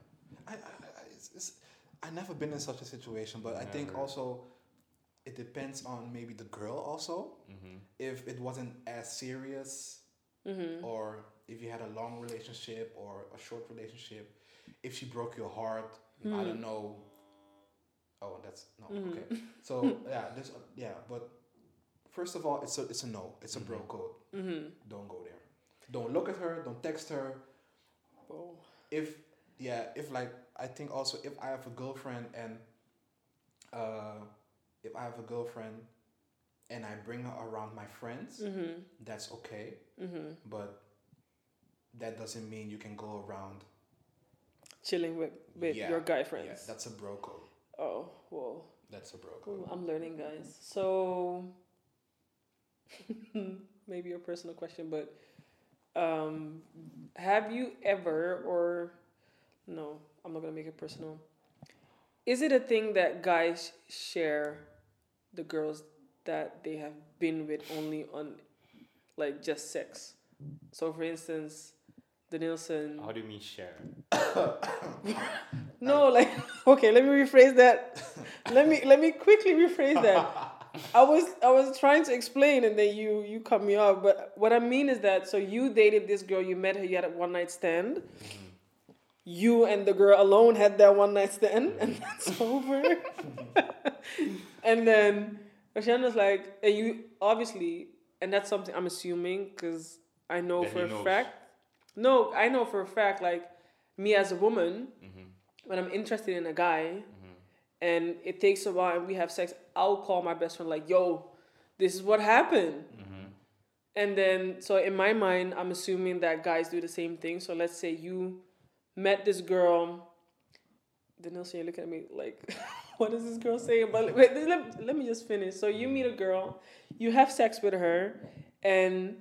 I, I, I it's, it's, I never been in such a situation, but I think also it depends on maybe the girl also. Mm-hmm. If it wasn't as serious, Mm-hmm. or if you had a long relationship or a short relationship, if she broke your heart, I Mm. don't know. Oh, that's no Mhm. okay. So yeah, this yeah, but first of all, it's a it's a no. It's a bro Mhm. code. Mm-hmm. Don't go there. Don't look at her. Don't text her. Oh. If yeah, if like I think also if I have a girlfriend and uh, if I have a girlfriend and I bring her around my friends, Mm-hmm. that's okay. Mm-hmm. But that doesn't mean you can go around. Chilling with, with Yeah, your guy Yeah, friends. that's a bro code. oh, whoa. That's a bro Ooh. I'm learning, guys. So, maybe a personal question, but um, have you ever, or no, I'm not gonna make it personal. Is it a thing that guys share the girls that they have been with only on like just sex. So for instance, Denilson How do you mean share? No, like okay, let me rephrase that. let me let me quickly rephrase that. I was I was trying to explain and then you you cut me off. But what I mean is that so you dated this girl, you met her, you had a one night stand. Mm-hmm. You and the girl alone had that one night stand, and that's over. and then Rashan was like, and you obviously, and that's something I'm assuming because I know That for a knows. fact. No, I know for a fact, like me as a woman, Mm-hmm. when I'm interested in a guy and it takes a while and we have sex, I'll call my best friend like, "Yo, this is what happened." Mm-hmm. And then so in my mind, I'm assuming that guys do the same thing. So let's say you met this girl. Denilson, you're looking at me like, what is this girl saying? But wait, let, let me just finish. So you meet a girl, you have sex with her, and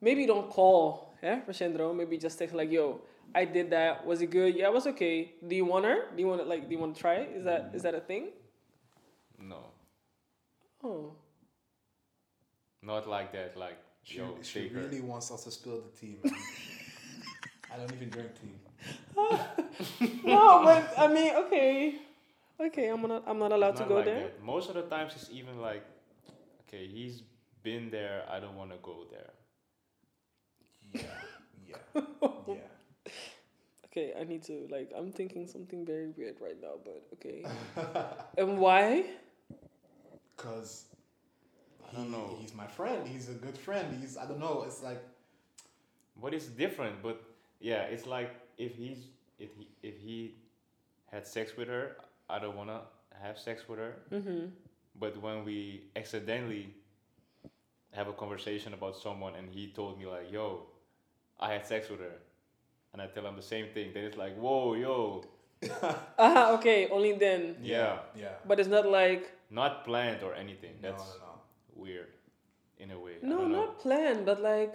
maybe you don't call, yeah, Rashendro. Maybe just text like, yo, I did that. Was it good? Yeah, it was okay. Do you want her? Do you want to like? Do you want to try it? Is that is that a thing? No, Oh, not like that. Like She, yo, she take her. really wants us to spill the tea, man. I don't even drink tea. no, but I mean, okay, okay. I'm not. I'm not allowed It's to go like there. that. Most of the times, it's even like, okay, he's been there. I don't want to go there. Yeah, yeah, yeah. Okay, I need to like. I'm thinking something very weird right now, but okay. and why? Cause I don't know. He's my friend. He's a good friend. He's I don't know. It's like But it's different. But yeah, it's like if he's if he if he had sex with her, I don't wanna have sex with her. Mm-hmm. But when we accidentally have a conversation about someone and he told me like, "Yo, I had sex with her," and I tell him the same thing, then it's like, "Whoa, yo, Ah, okay. Only then. Yeah. yeah. But it's not like not planned or anything." No, That's no, no. weird, in a way. No, not planned, but like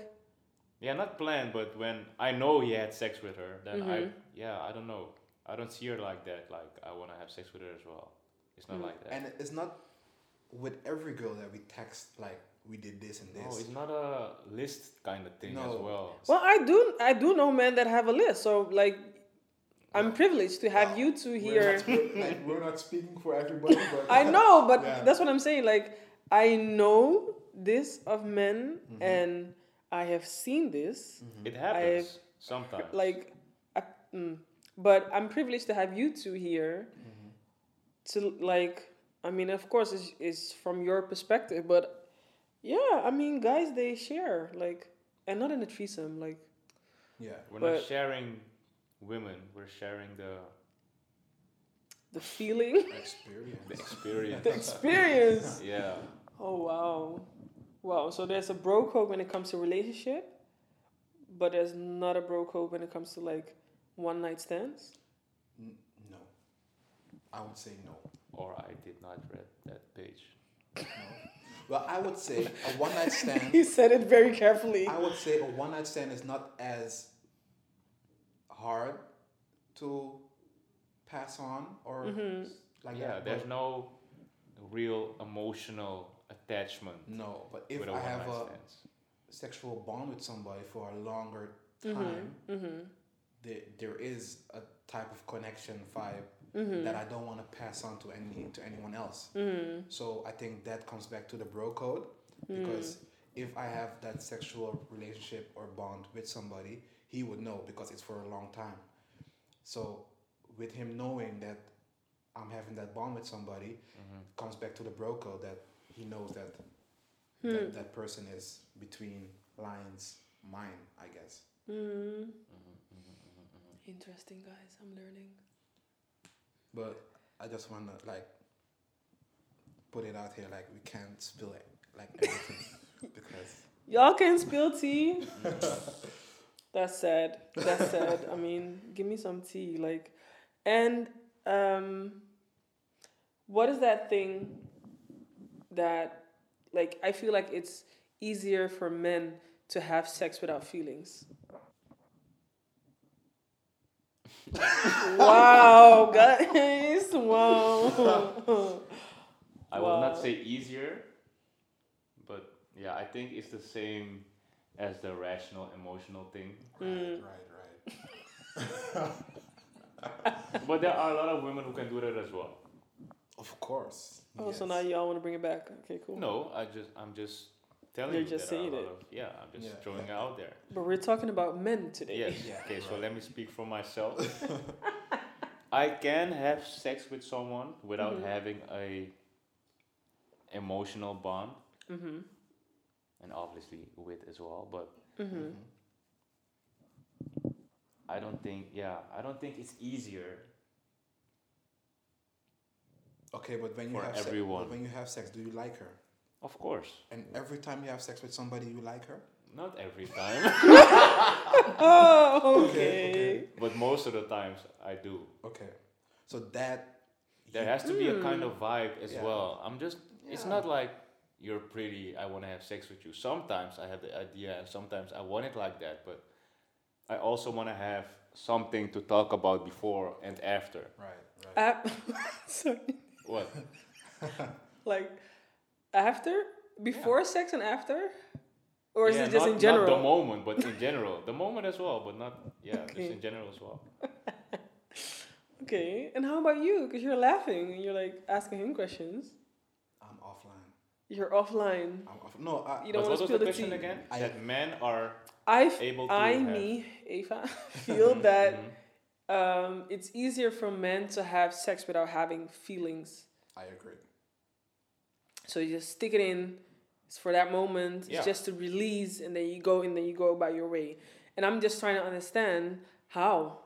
Yeah, not planned, but when I know he had sex with her, then I Mhm. yeah, I don't know. I don't see her like that. Like I want to have sex with her as well. It's not Mm. like that. And it's not with every girl that we text like we did this and no, this. it's not a list kind of thing as well. Well, I do I do know men that have a list. So like I'm privileged to have you two We're here. not, spe- like, we're not speaking for everybody, but I know, but Yeah. that's what I'm saying. Like I know this of men Mhm. and I have seen this. Mhm. It happens sometimes. Like I, mm, but I'm privileged to have you two here Mhm. to like I mean of course it's, it's from your perspective, but yeah, I mean guys they share like and not in a threesome, like yeah. we're but- not sharing women. We're sharing the the feeling, Experience. the experience. the experience. yeah. Oh wow. Wow, so there's a bro code when it comes to relationship, but there's not a bro code when it comes to like one night stands. N- no. I would say no. Or I did not read that page. no. Well, I would say a one night stand. he said it very carefully. I would say a one night stand is not as hard to pass on or Mhm. like yeah, that. there's no real emotional attachment no, but if with a I have a stand. sexual bond with somebody for a longer Mm-hmm. time, Mm-hmm. there, there is a type of connection vibe Mm-hmm. that I don't want to pass on to any to anyone else. mm-hmm. So I think that comes back to the bro code because if I have that sexual relationship or bond with somebody, he would know because it's for a long time. So with him knowing that I'm having that bond with somebody, Mhm. comes back to the bro code that he knows that Hmm. that, that person is between lines mine, I guess. Mhm. Interesting, guys. I'm learning. But I just wanna like put it out here like we can't spill it like everything because Y'all can spill tea. That's sad. That's sad. I mean, give me some tea. Like, and um, what is that thing that, like, I feel like it's easier for men to have sex without feelings. wow, guys! Wow. I will Wow. not say easier, but yeah, I think it's the same as the rational emotional thing. Mm. Right, right, But there are a lot of women who can do that as well. Of course. Oh, so now y'all want to bring it back? Okay, cool. No, I just I'm just telling You're you just that there are a saying it. of- yeah, I'm just Yeah. throwing it out there. But we're talking about men today. Yes. Yeah, okay, so let me speak for myself. I can have sex with someone without Mhm. having a emotional bond, Mm-hmm. and obviously with as well. But Mm-hmm. I don't think, yeah, I don't think it's easier. Okay, but when you For have sex, everyone. but when you have sex, do you like her? Of course, And every time you have sex with somebody, you like her? not every time, Oh, Okay, okay. okay. but most of the times I do. Okay. So that There has to be a kind of vibe as Yeah. well. I'm just, it's not like you're pretty, I want to have sex with you. Sometimes I have the idea, and sometimes I want it like that, but I also want to have something to talk about before and after. right, right. Uh, Ap- Sorry. What? Like after, before sex, and after, or is Yeah, it just not, in general? Not the moment, but in general. The moment as well, but not, yeah, Okay. just in general as well. Okay, and how about you? Because you're laughing and you're like asking him questions. I'm offline. You're offline. I'm off. No, I, You don't But want what to was spill the the question tea. again? I- that men are I, f- able to I, have. me, Eva, feel that Mhm. Um, it's easier for men to have sex without having feelings. I agree. So you just stick it in. It's for that moment. Yeah. It's just to release, and then you go and then you go about your way. And I'm just trying to understand how.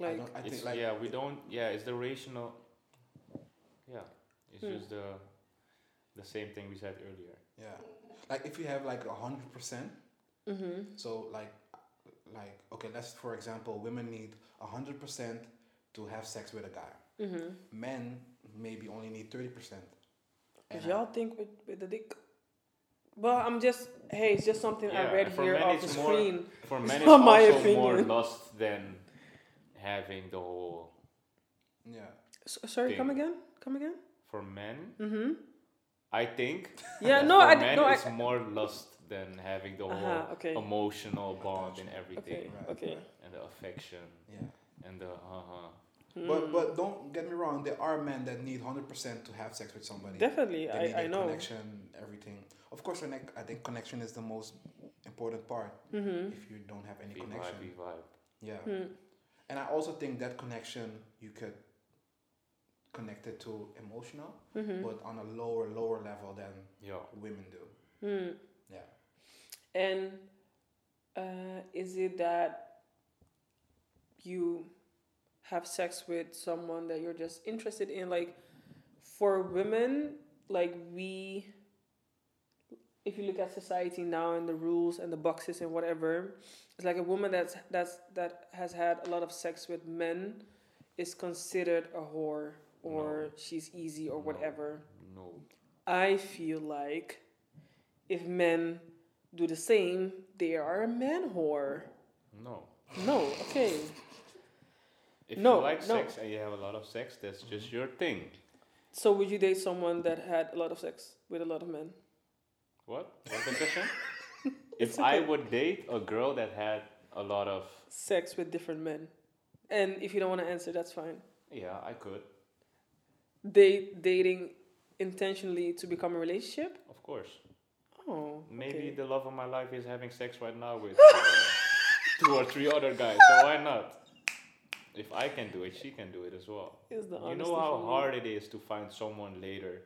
I, Like, don't, I think like yeah, we don't. Yeah, it's the rational. Yeah, it's Hmm. just the the same thing we said earlier. yeah, like if you have like a hundred percent, mm-hmm. so like like okay, let's for example, women need a hundred percent to have sex with a guy. Mm-hmm. Men maybe only need thirty percent. Cause y'all think with, with the dick. Well, I'm just hey, it's just something Yeah, I read here off the it's more- screen. For men, It's it's not my also more opinion. lust than having the whole. Yeah. S- sorry, come again? Come again? For men, Mm-hmm. I think. Yeah, that no, for I men no, I. it's more lust than having the whole Uh-huh, okay. emotional bond and everything, Okay, Right, okay. and the affection Yeah. and the uh huh. But Hmm. but don't get me wrong. There are men that need hundred percent to have sex with somebody. Definitely, They need I, I know. connection, everything. Of course, I think connection is the most important part. Mm-hmm. If you don't have any Vibe, connection, vibe. vibe. yeah. Hmm. And I also think that connection you could connect it to emotional, Mm-hmm. but on a lower lower level than Yeah. women do. Hmm. And uh, is it that you have sex with someone that you're just interested in? Like for women, like we, if you look at society now and the rules and the boxes and whatever, it's like a woman that's that's that has had a lot of sex with men is considered a whore or No. she's easy or No. whatever. No. I feel like if men do the same, they are a man whore. No. No, okay. If No, you like no. sex and you have a lot of sex, that's mm-hmm. just your thing. So would you date someone that had a lot of sex with a lot of men? What? What's the question? It's if I would date a girl that had a lot of, Sex with different men. And if you don't want to answer, that's fine. yeah, I could, Date dating intentionally to become a relationship? of course. Oh, Maybe okay. the love of my life is having sex right now with uh, two or three other guys, so why not? If I can do it, she can do it as well. You know how hard it is to find someone later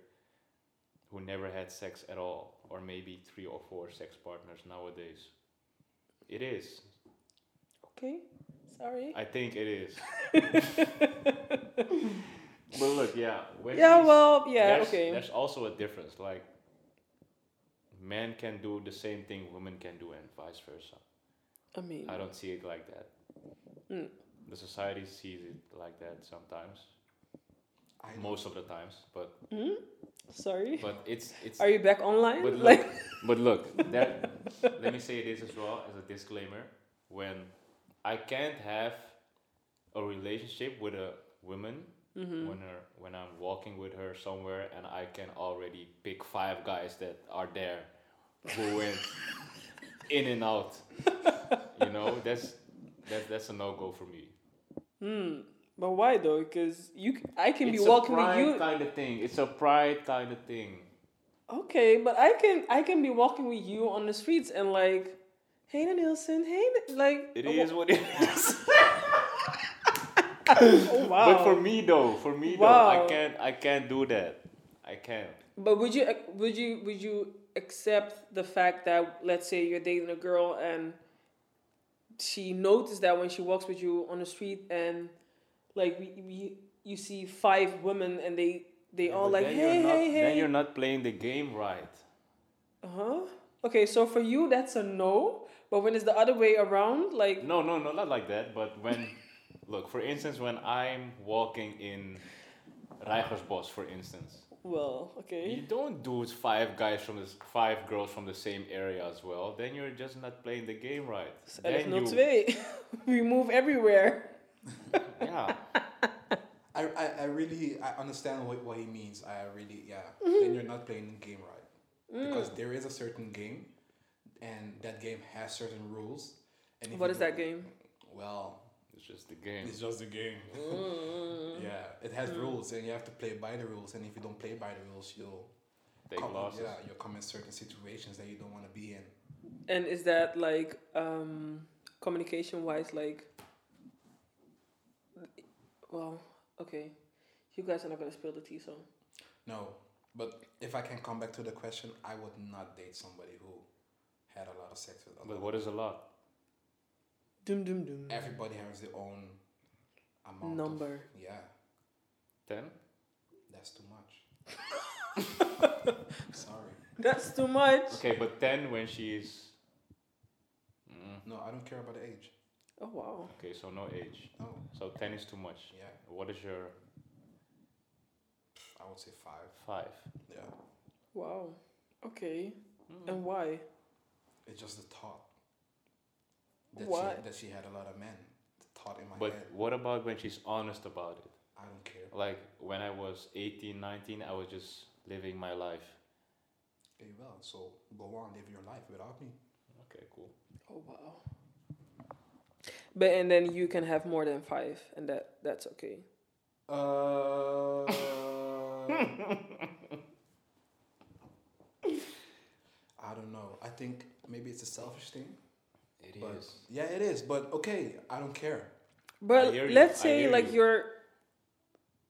who never had sex at all, or maybe three or four sex partners nowadays. It is. Okay, sorry. I think it is. but look, yeah. When yeah, well, yeah, there's, okay. There's also a difference. Like, men can do the same thing women can do, and vice versa. I mean, I don't see it like that. Mm. The society sees it like that sometimes, I know. most of the times. But hmm? sorry. but it's it's. Are you back online? But look, like, but look, that, let me say this as well as a disclaimer. When I can't have a relationship with a woman Mm-hmm. when her when I'm walking with her somewhere and I can already pick five guys that are there who went in and out. You know, that's that's that's a no go for me. Hmm. But why though? Because you, c- I can it's be walking a with pride you. kind of thing. It's a pride kind of thing. Okay, but I can, I can be walking with you on the streets and like, hey Nielsen, hey, N-" like. It uh, is what it is. Oh wow. But for me though, for me though, I can't I can't do that. I can't. But would you would you would you accept the fact that let's say you're dating a girl and she noticed that when she walks with you on the street and like we, we you see five women and they they all like hey you're not, hey hey Then you're not playing the game right. uh-huh okay so for you that's a no but when it's the other way around like No, no, no, not like that. But when, look, for instance, when I'm walking in Reigersbos, for instance, well okay. you don't do five guys from this, five girls from the same area as well. Then you're just not playing the game right. is Then no you, twee we move everywhere yeah, I, I, I really I understand what, what he means. I really yeah. Mm-hmm. Then you're not playing the game right because Mm. there is a certain game, and that game has certain rules. And if what you is don't- that game Well, it's just the game. it's just a game. Mm. yeah, it has rules, and you have to play by the rules. And if you don't play by the rules, you'll Take come, losses. Yeah, you'll come in certain situations that you don't want to be in. And is that like um communication wise like well, okay. You guys are not gonna spill the tea so No, but if I can come back to the question, I would not date somebody who had a lot of sex with other. But what is a lot? Dum dum dum. Everybody has their own amount. of- Number. yeah, Ten? that's too much. Sorry. That's too much. Okay, but ten when she's. Mm, No, I don't care about the age. Oh wow. okay, so no age. No. So ten is too much. Yeah, What is your I would say five. five? Yeah, Wow. Okay. Mm. And why? it's just the thought that Why? she that she had a lot of men. The thought in my head. But head. what about when she's honest about it? I don't care. Like when I was 18, 19, I was just living my life. Okay, well, so go on, live your life without me. Okay, cool. Oh wow. But and then you can have more than five and that that's okay. Uh, I don't know. I think maybe it's a selfish thing. It is. But yeah, it is. But okay, I don't care. But let's I say like you. your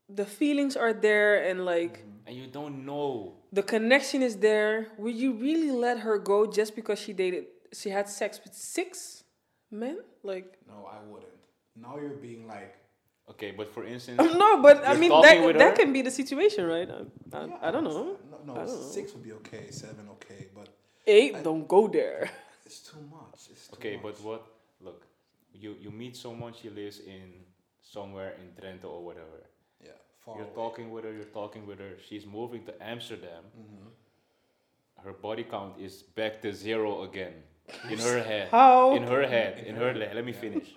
the feelings are there and like mm-hmm. And you don't know. the connection is there. Would you really let her go just because she dated she had sex with six men? Like No, I wouldn't. Now you're being like. Okay, but for instance, no, but I mean that with that can be the situation, right? I, I, yeah, I don't know. understand. No, I no don't know. six would be okay. Seven okay, but Eight, I- don't go there. it's too much. It's too okay, much. but what? Look, you you meet someone. She lives in somewhere in Trento or whatever. Yeah, far You're away. talking with her. You're talking with her. She's moving to Amsterdam. Mhm. Her body count is back to zero again in her head. How? In her head. In In her her. head, Let me yeah. finish.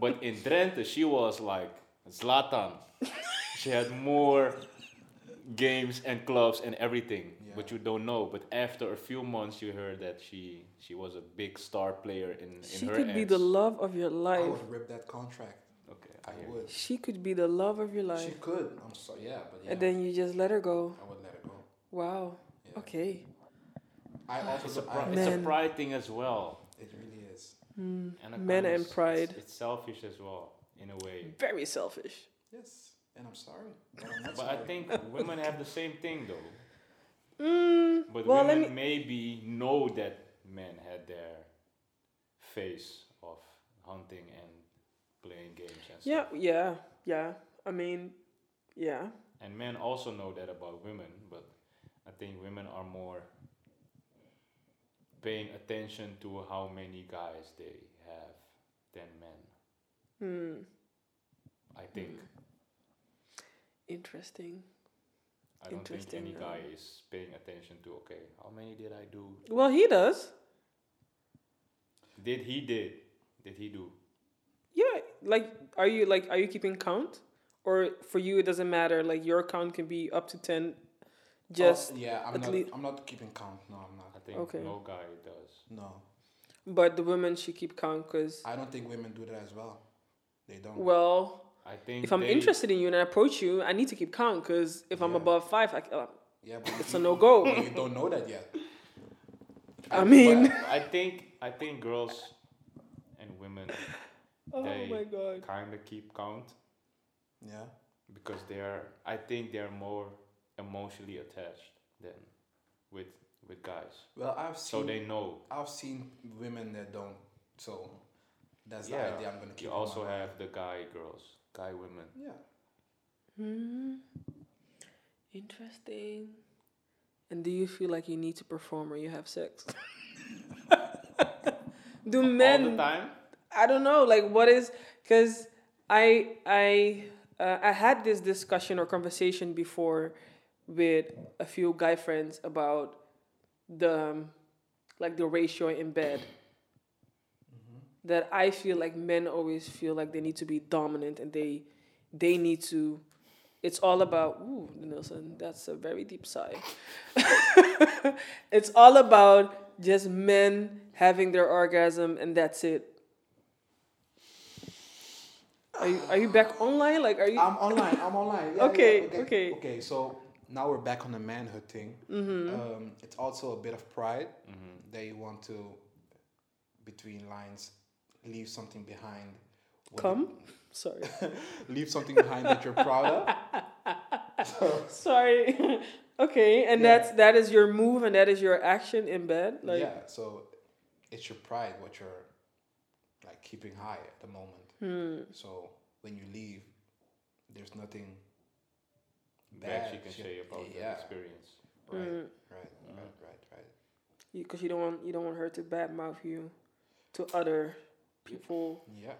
but in Trento, she was like Zlatan. she had more games and clubs and everything. But you don't know. But after a few months, you heard that she she was a big star player in in She her could be the love of your life. I life. would rip that contract. Okay, I I would. She could be the love of your life. She could. I'm sorry. Yeah, but yeah, And then you just let her go. I would let it go. Wow. Yeah. Okay. I also It's a, pri- it's a pride thing as well. it really is. Hmm. And Men and pride. It's, it's selfish as well, in a way. Very selfish. Yes, and I'm sorry. But, I'm not But I think women have the same thing though. Mm, But well, women me. maybe know that men had their phase of hunting and playing games and Yeah, stuff. yeah, yeah. I mean, yeah. And men also know that about women, but I think women are more paying attention to how many guys they have than men. Hmm. I think. Interesting. I don't think any uh, guy is paying attention to okay, how many did I do? Well, he does. Did he did? Did he do? Yeah. Like, are you like, are you keeping count, or for you it doesn't matter. Like your count can be up to ten. Just Oh, yeah, I'm not. lea- I'm not keeping count. No, I'm not. I think Okay. no guy does. No, but the women should keep count because I don't think women do that as well. They don't. well, I think if I'm they- interested in you and I approach you, I need to keep count because if I'm above five, I, uh, yeah, but it's you- a no go. but you don't know that yet. I mean, I think I think girls and women oh they my god. kind of keep count Yeah. because they are. I think they are more emotionally attached than with with guys. Well, I've seen. So seen. they know. I've seen women that don't. So that's Yeah. the idea I'm gonna keep. You also have the guy girls, guy women. Yeah. Hmm. Interesting. And do you feel like you need to perform when you have sex? do All men? the time. I don't know. Like, what is? Because I I uh, I had this discussion or conversation before with a few guy friends about the um, like the ratio in bed. That I feel like men always feel like they need to be dominant and they they need to. It's all about ooh Nelson. That's a very deep sigh. it's all about just men having their orgasm and that's it. Are you, are you back online? Like, are you? I'm online. I'm online. Yeah, Okay, yeah, okay. okay. Okay. So now we're back on the manhood thing. Mm-hmm. Um, it's also a bit of pride. Mm-hmm. They want to, between lines, leave something behind. what- Come? Sorry. leave something behind that you're proud of. So, Sorry. okay, and Yeah. that's that is your move and that is your action in bed. Like, yeah. So it's your pride what you're like keeping high at the moment. hmm. So when you leave, there's nothing Bad bad. you can shit- say about the yeah. experience. Right, Mm. right, right, right, right. because you, don't want you don't want her to badmouth you to other people. Yeah,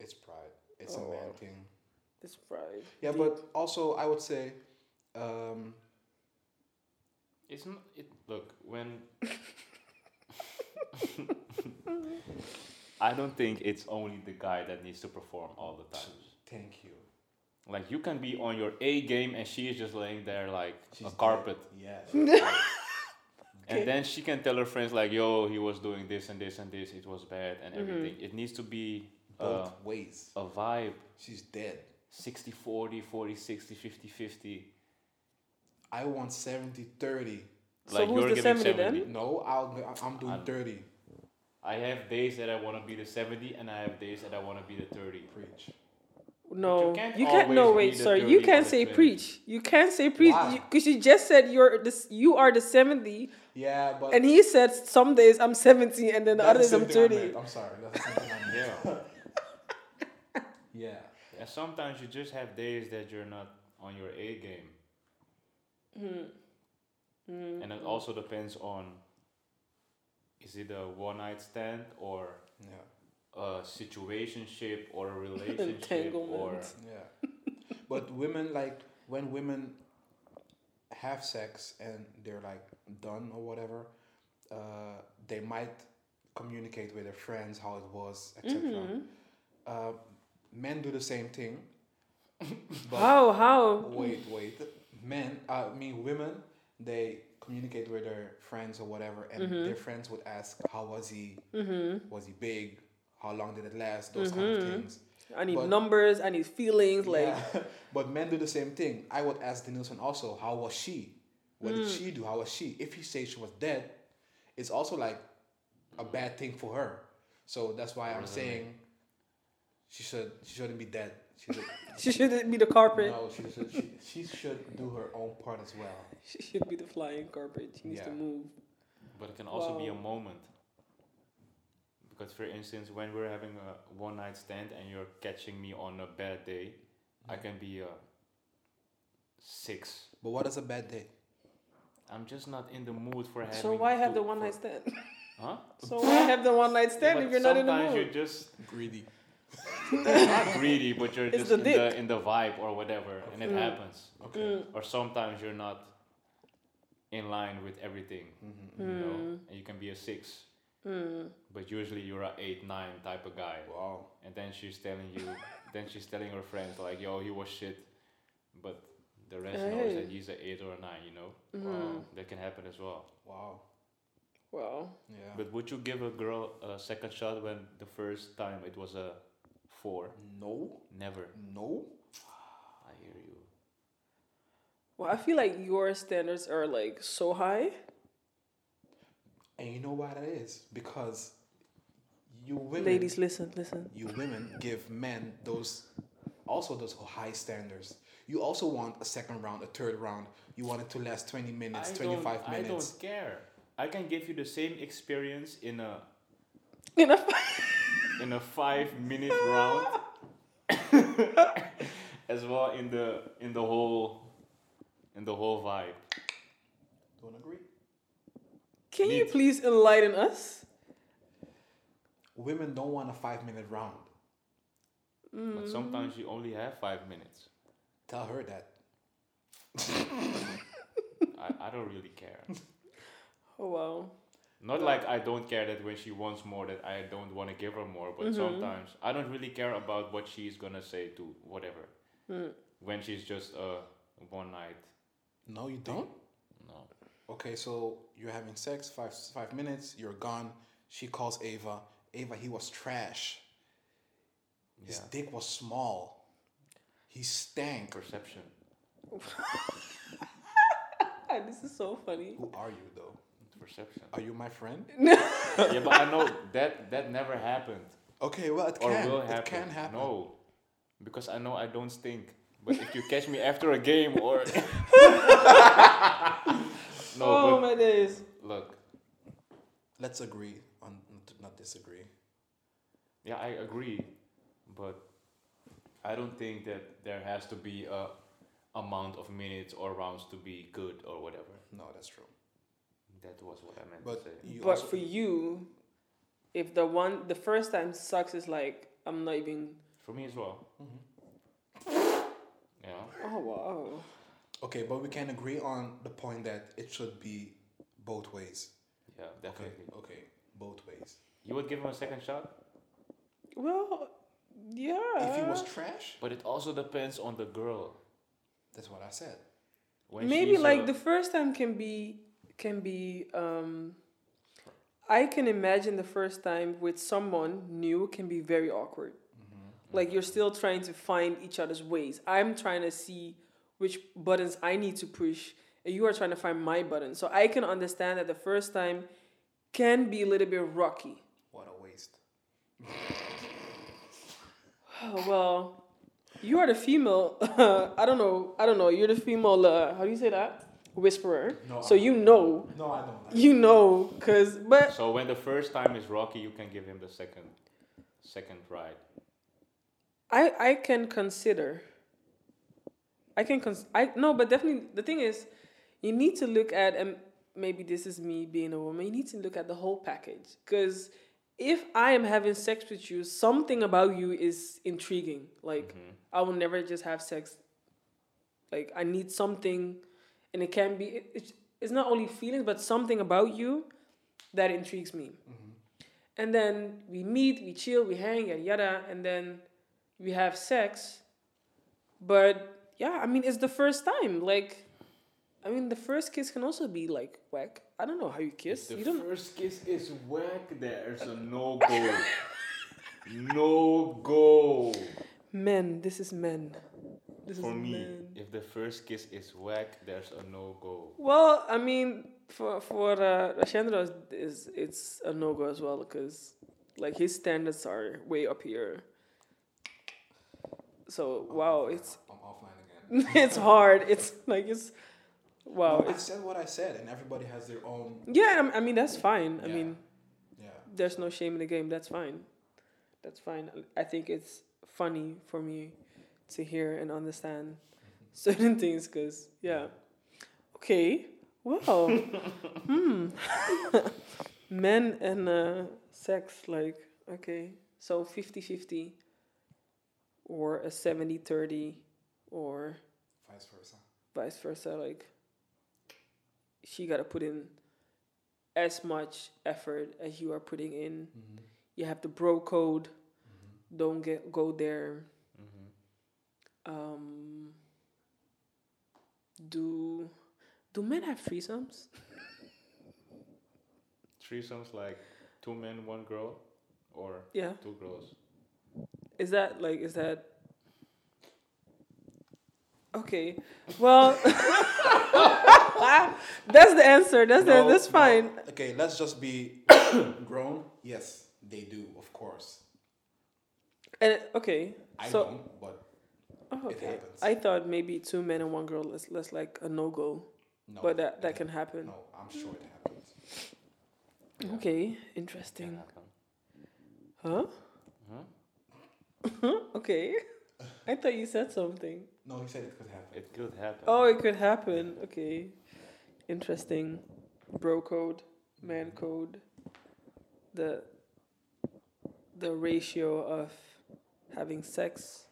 it's pride. It's Oh, a man thing. It's pride. Yeah, Deep. but also I would say, um, It's not. It look when. I don't think it's only the guy that needs to perform all the time. thank you. Like you can be on your A game and she is just laying there like She's a dead. carpet, Yeah. she's dead. Okay. and then she can tell her friends like, "Yo, he was doing this and this and this. It was bad and Mhm. everything." It needs to be uh, Both ways. a vibe. She's dead. 60 40 40 60 50 50 I want 70 30. So like who's you're the giving 70 70 then? No, I'll, I'm doing I'm- 30. i have days that i want to be the 70 and i have days that i want to be the 30 Preach. No, you can't can't. no, wait. be the Sorry, you can't say 20. preach. You can't say preach because you just said you're this. You are the seventy, Yeah, but. and he said some days I'm seventy, and then the other days I'm same thing I thirty. I'm sorry. That's the same thing I meant. yeah Yeah. and sometimes you just have days that you're not on your a game Hmm. Hmm. and it also depends on is it a one night stand or Yeah. A situationship or a relationship or Yeah. but women, like, when women have sex and they're, like, done or whatever, uh, they might communicate with their friends how it was, etc. Mhm. Uh, men do the same thing. but How? How? wait, wait. Men, uh, I mean, women, they communicate with their friends or whatever, and Mhm. their friends would ask, "How was he? Mm-hmm. Was he big? How long did it last? Those kind of Mhm. things." I need But- numbers. I need feelings. Like, but men do the same thing. I would ask the Denilson also, "How was she? What did Mm. she do? How was she?" If he says she was dead, it's also like a bad thing for her. So that's why I'm Really? saying she should she shouldn't be dead. She should, she shouldn't be the carpet. no, she should she, she should do her own part as well. She should be the flying carpet. She needs to move. but it can also be a moment because for instance when we're having a one night stand and you're catching me on a bad day i can be a six But what is a bad day? i'm just not in the mood for having So why have the one night stand? huh So why have the one night stand But if you're not in the mood? sometimes you're just Greedy. not greedy but you're It's just the in dick. the in the vibe or whatever and it Mm. happens Okay. Mm. or sometimes you're not in line with everything Mhm. you know Mm. and you can be a six Mm. but usually you're a eight nine type of guy, Wow. and then she's telling you, then she's telling her friends like, yo, he was shit, but the rest knows Hey. that he's an eight or a nine, you know. Mhm. That can happen as well. Wow. Wow. Yeah. But would you give a girl a second shot when the first time it was a four? no. Never. No. I hear you. Well, I feel like your standards are like so high. And you know why that is? Because you women, Ladies, listen, listen. you women give men those also those high standards. You also want a second round, a third round. You want it to last twenty minutes, I twenty don't- I minutes. don't care. I can give you the same experience in a You know? in a five minute round as well in the in the whole in the whole vibe. Don't agree. Can you please enlighten us? Women don't want a five minute round. Mm. But sometimes you only have five minutes. Tell her that. I, I don't really care. Oh wow. Not like I don't care that when she wants more that I don't want to give her more, but Mhm. sometimes I don't really care about what she's gonna say to whatever. Mm. When she's just a one night, No, you don't. No. Okay, so you're having sex, five five minutes, you're gone. She calls Ava. Ava, he was trash. His Yeah. dick was small. He stank. Perception. this is so funny. Who are you though? Perception. Are you my friend? yeah, but I know that that never happened. Okay, well it or can. will It can happen. No, because I know I don't stink. But if you catch me after a game or no, oh but my days. look, Let's agree on not- not disagree. yeah, I agree, but I don't think that there has to be a amount of minutes or rounds to be good or whatever. No, that's true. That was what I meant But to say. you But for you, if the one the first time sucks is like I'm not even. For me as well. Mhm. Yeah. Oh wow. Okay, but we can agree on the point that it should be both ways. Yeah, definitely. Okay, okay, both ways. You would give him a second shot, Well, yeah. if he was trash, but it also depends on the girl. that's what I said. When Maybe like a- the first time can be can be. um I can imagine the first time with someone new can be very awkward. Mm-hmm. Like you're still trying to find each other's ways. I'm trying to see which buttons I need to push, and you are trying to find my button. So I can understand that the first time can be a little bit rocky. What a waste. Oh, well, you are the female. I don't know. I don't know. You're the female. Uh, how do you say that? Whisperer. No, so I- you know. No, I don't. Like You know, cause but So when the first time is rocky, you can give him the second, second ride. I I can consider. I can cons. I no, but definitely the thing is, you need to look at and maybe this is me being a woman. You need to look at the whole package because if I am having sex with you, something about you is intriguing. Like mm-hmm. I will never just have sex. Like I need something, and it can be. It, it's, it's not only feelings, but something about you that intrigues me. Mm-hmm. And then we meet, we chill, we hang, yada yada, and then we have sex. But yeah, I mean, it's the first time. Like, I mean, the first kiss can also be like whack. I don't know how you kiss. The You don't. first kiss is whack. There's a no go. no go. Men, this is men. This For is me, men. if the first kiss is whack, there's a no go. Well, I mean, for for uh, Rashendro is, it's a no go as well because like his standards are way up here. So wow, it's I'm offline again. it's hard. It's like it's wow. No, I It's said what I said, and everybody has their own. yeah. I mean, that's fine. I mean, Yeah. there's no shame in the game. That's fine. That's fine. I think it's funny for me to hear and understand certain things because, yeah. Okay. Well, hmm. Men and uh, sex, like, okay. So 50 50 or a 70 30 or Vice versa. vice versa. Like, she got to put in as much effort as you are putting in. Mhm. You have the bro code. Mhm. Don't get go there. Mm-hmm. Um, do do men have threesomes? Threesomes like two men, one girl, or Yeah. two girls. Is that like is that Okay. Well That's the answer. That's the, No, that's no. fine. Okay, let's just be grown. Yes, they do, of course. And okay. I so don't, but oh, it okay. happens. I thought maybe two men and one girl is less like a no go. no. but that, that can happen. No, I'm sure it happens. Yeah. Okay, Can interesting. happen. Huh? Huh? Hmm? Okay. I thought you said something. No, he said it could happen. It could happen. Oh, it could happen. Okay. Interesting. Bro code, man code. The the ratio of having sex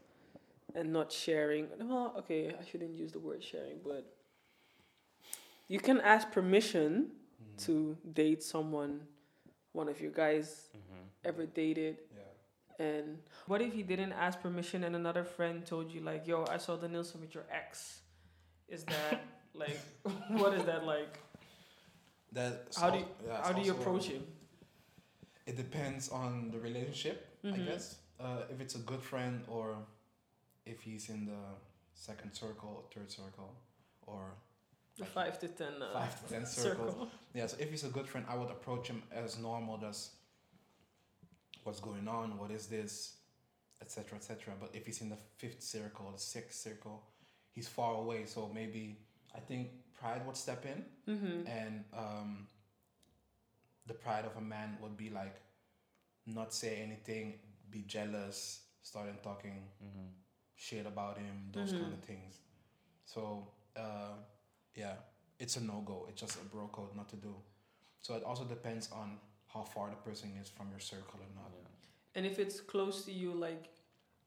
and not sharing. Well, okay, I shouldn't use the word sharing, but you can ask permission Mhm. to date someone one of your guys Mm-hmm. ever dated Yeah. And what if you didn't ask permission and another friend told you like, "Yo, I saw the Denilson with your ex." Is that like what is that like? That How do you, yeah, how do you approach him? It depends on the relationship, I Mhm. guess. Uh, if it's a good friend or if he's in the second circle, third circle, or The five to ten uh, five to ten circles. circle. Yeah, so if he's a good friend, I would approach him as normal, just what's going on, what is this, etc., etc. But if he's in the fifth circle, the sixth circle, he's far away. So maybe I think pride would step in, Mm-hmm. and um, the pride of a man would be like not say anything, be jealous, starting talking Mm-hmm. shit about him, those Mhm. kind of things. So uh, yeah, it's a no go. It's just a bro code not to do. So it also depends on how far the person is from your circle or not. Yeah. And if it's close to you, like,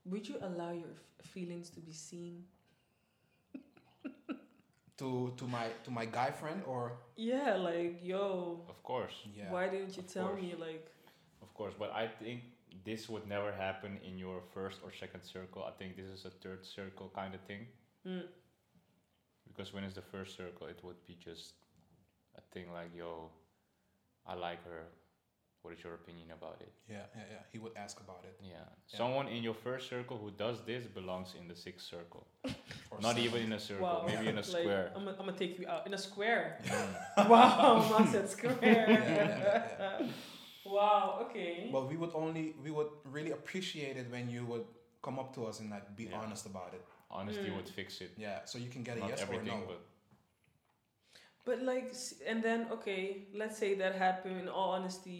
would you allow your f- feelings to be seen? To to my to my guy friend or Yeah, like, yo, Of course. yeah. why didn't you Of tell course. me? Like, Of course, but I think this would never happen in your first or second circle. I think this is a third circle kind of thing. mm, Because when it's the first circle, it would be just a thing like, yo, I like her. What is your opinion about it? Yeah, yeah, yeah. He would ask about it. Yeah. Yeah. Someone in your first circle who does this belongs in the sixth circle. Or Not some- even in a circle, wow. maybe in a like, square. I'm gonna I'm gonna take you out in a square. Mm. wow, man said square. Yeah, yeah, wow, okay. But we would only we would really appreciate it when you would come up to us and like be Yeah. honest about it. Honesty Mm. would fix it. Yeah, so you can get a Not yes or no. but But like, and then okay, let's say that happened. In all honesty,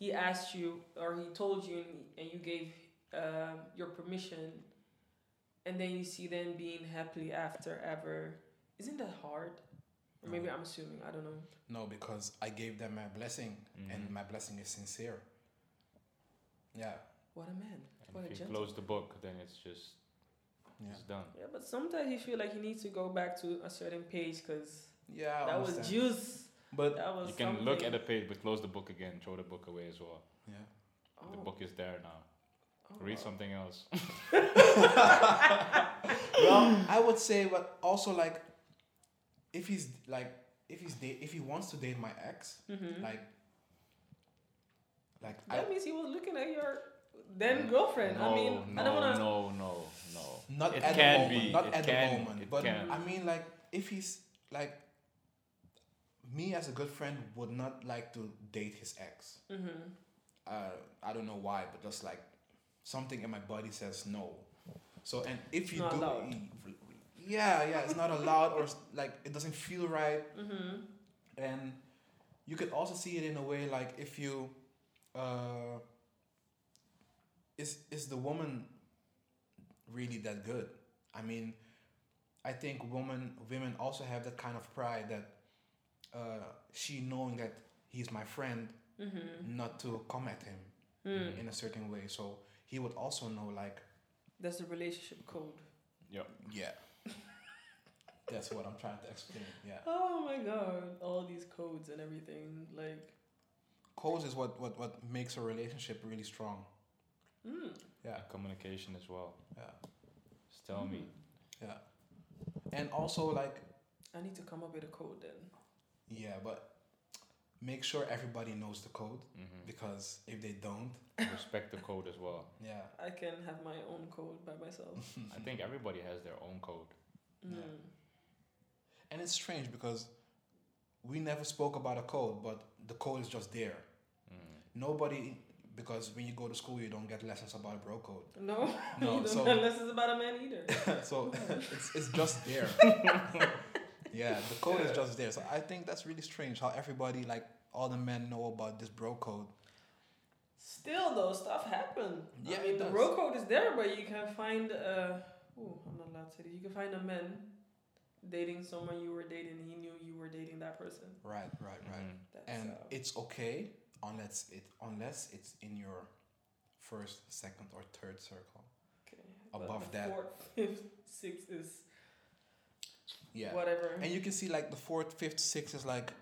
he asked you or he told you, and, and you gave um, your permission, and then you see them being happily after ever. Isn't that hard? Or maybe I'm assuming. I don't know. No, because I gave them my blessing and Mhm. my blessing is sincere. Yeah. What a man. and What a if you gentleman. close the book, then it's just Yeah. it's done. Yeah, but sometimes you feel like you need to go back to a certain page because Yeah, that was understand. juice. But That was You can look at the page, but close the book again. Throw the book away as well. yeah. The Oh, book is there now. oh, Read wow. something else. well, I would say, but also like, if he's like, if he's date, if he wants to date my ex, Mhm. like, like That I means he was looking at your then girlfriend. I mean, no, I don't wanna. no, no, no. not It at can the moment, be, not it at can- the moment, but can. I mean like, if he's like, me as a good friend would not like to date his ex. Mhm. uh, I don't know why, but just like something in my body says no. So and if you Not do, allowed. yeah, yeah, it's not allowed or like it doesn't feel right. Mhm. And you could also see it in a way like if you, uh, is is the woman really that good? I mean, I think women women also have that kind of pride that uh, she knowing that he's my friend, Mhm. not to come at him Mm. in a certain way. So he would also know, like, That's the relationship code. Yeah. yeah, That's what I'm trying to explain. Yeah. Oh my god, all these codes and everything. Like, Codes is what, what, what makes a relationship really strong. mm, Yeah. And communication as well. Yeah. Just tell me. Yeah. And also like I need to come up with a code then. Yeah, but make sure everybody knows the code hmm because if they don't, Respect the code as well. yeah. I can have my own code by myself. I think everybody has their own code. Mm. Yeah. And it's strange because we never spoke about a code, but the code is just there. Mm. Nobody because when you go to school you don't get lessons about a bro code. No, No, you don't so- know lessons about a man either. so it's, it's just there. Yeah, the code is just there. So I think that's really strange how everybody, like all the men, know about this bro code. Still, though, stuff happen. Yeah, I mean, the bro code is there, but you can find. Uh, ooh, I'm not allowed to say this. You can find a man dating someone you were dating. He knew you were dating that person. Right, right, right. Mhm. That's, And uh, it's okay unless it unless it's in your first, second, or third circle. okay. But above the that- Fourth, fifth, sixth is Yeah. whatever. And you can see like the fourth, fifth, sixth is like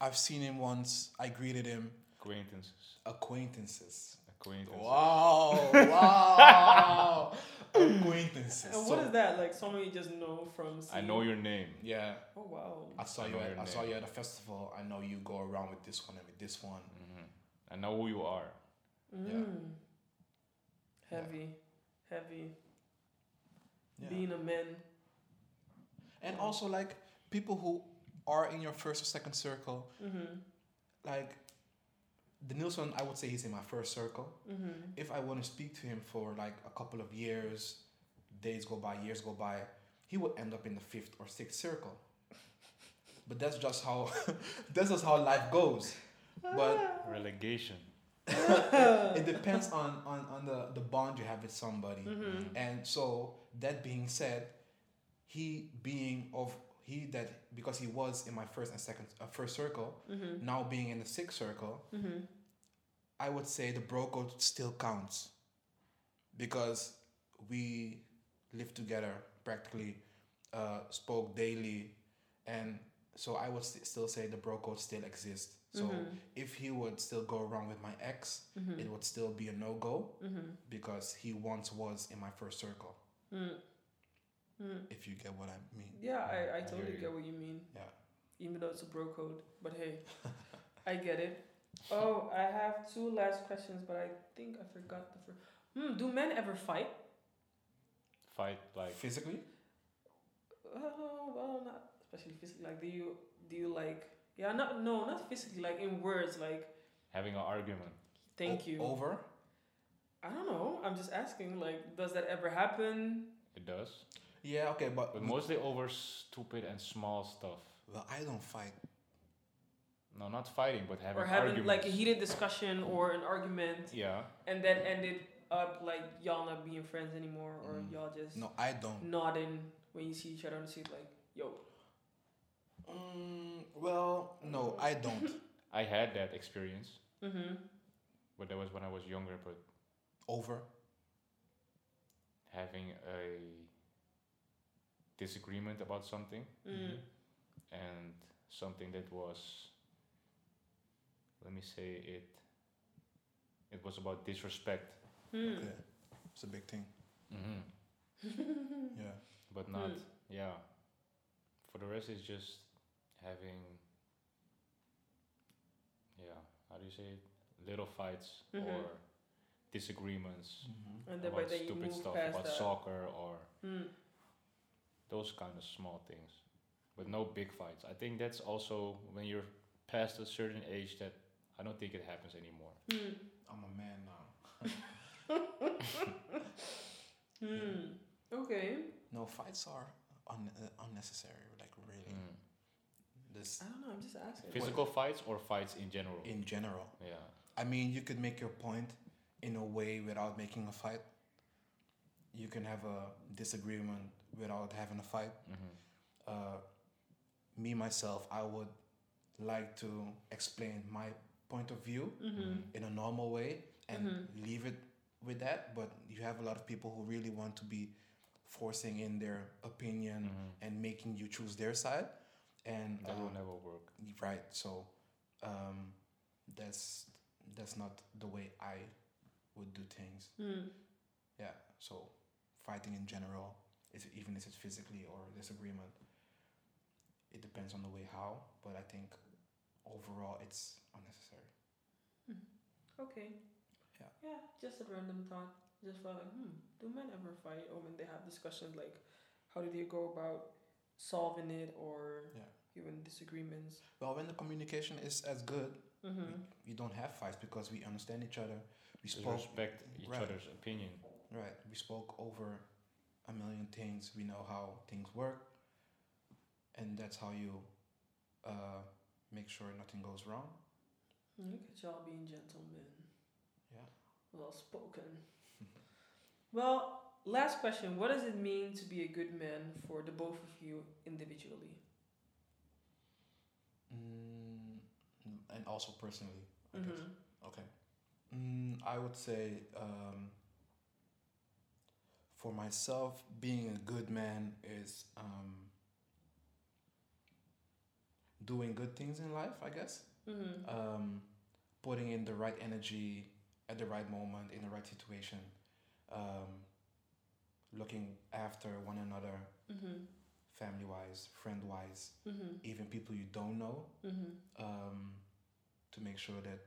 I've seen him once. I greeted him. Acquaintances. Acquaintances. Acquaintances. Wow! Wow! Acquaintances. and what So- is that? Like someone you just know from. I know your name. Yeah. Oh wow. I saw I you. At, I saw you at a festival. I know you go around with this one and with this one. Mm-hmm. I know who you are. Mm. Heavy, heavy. Yeah. Being a man. And also like people who are in your first or second circle, Mm-hmm. like the Denilson, I would say he's in my first circle. Mm-hmm. If I want to speak to him for like a couple of years, days go by, years go by, he would end up in the fifth or sixth circle. But that's just how that's just how life goes. But Relegation. it depends on, on, on the, the bond you have with somebody. Mm-hmm. And so that being said, he being of he that because he was in my first and second uh, first circle, Mm-hmm. now being in the sixth circle, Mm-hmm. I would say the bro code still counts because we lived together practically, uh, spoke daily, and so I would st- still say the bro code still exists. So Mhm. if he would still go around with my ex, Mm-hmm. it would still be a no go Mm-hmm. because he once was in my first circle. Mm. Mm. If you get what I mean. Yeah, I, I I totally hear get what you mean. Yeah. Even though it's a bro code. But hey, I get it. Oh, I have two last questions, but I think I forgot the first. Hmm, do men ever fight? Fight like Physically? Oh, well, not especially physically. Like, do you, do you like, yeah, not, no, not physically, like in words, like, having an argument. thank O- you. Over? I don't know. I'm just asking, like, does that ever happen? It does. Yeah, okay, but, But mostly over stupid and small stuff. well, I don't fight. No, not fighting, but having or having arguments. like a heated discussion or an argument Yeah. and then ended up like y'all not being friends anymore or Mm. y'all just No, I don't. nodding when you see each other on the street like yo Mm, well, no, I don't. I had that experience, mm-hmm but that was when I was younger. But Over? having a disagreement about something mm. and something that was, let me say it. It was about disrespect. Mm. Okay. It's a big thing. Mm-hmm. Yeah. but not Mm. yeah for the rest it's just having yeah how do you say it little fights Mhm. or disagreements Mm-hmm. and about stupid stuff about that soccer or mm. Those kind of small things but no big fights i think that's also when you're past a certain age that i don't think it happens anymore Mm. I'm a man now. Mm. okay No, fights are un- uh, unnecessary, like really. Mm. This I don't know I'm just asking physical fights or fights in general in general. yeah I mean, you could make your point in a way without making a fight. You can have a disagreement without having a fight. hmm Uh, me myself, I would like to explain my point of view mm-hmm. in a normal way and Mhm. leave it with that. But you have a lot of people who really want to be forcing in their opinion Mhm. and making you choose their side. And That will um, never work. right, so um, that's that's not the way I would do things. Mm. Yeah, so fighting in general, is even if it's physically or disagreement, it depends on the way how. But I think overall it's unnecessary. Okay. Yeah. Yeah, just a random thought. Just felt like, hmm, do men ever fight or when they have discussions like how do they go about solving it or Yeah. even disagreements? Well, when the communication is as good, Mm-hmm. we, we don't have fights because we understand each other. We spoke respect each right. other's opinion. right. We spoke over a million things. We know how things work, and that's how you uh, make sure nothing goes wrong. Look at y'all being gentlemen. Yeah. Well spoken. well, last question. What does it mean to be a good man for the both of you individually? Mm, and also personally, I guess. Mm-hmm. Okay. Mm, I would say um, for myself, being a good man is um, doing good things in life, I guess. Mm-hmm. Um, putting in the right energy at the right moment in the right situation. Um, looking after one another, mm-hmm. family wise, friend wise, Mm-hmm. even people you don't know. Mm-hmm. um, to make sure that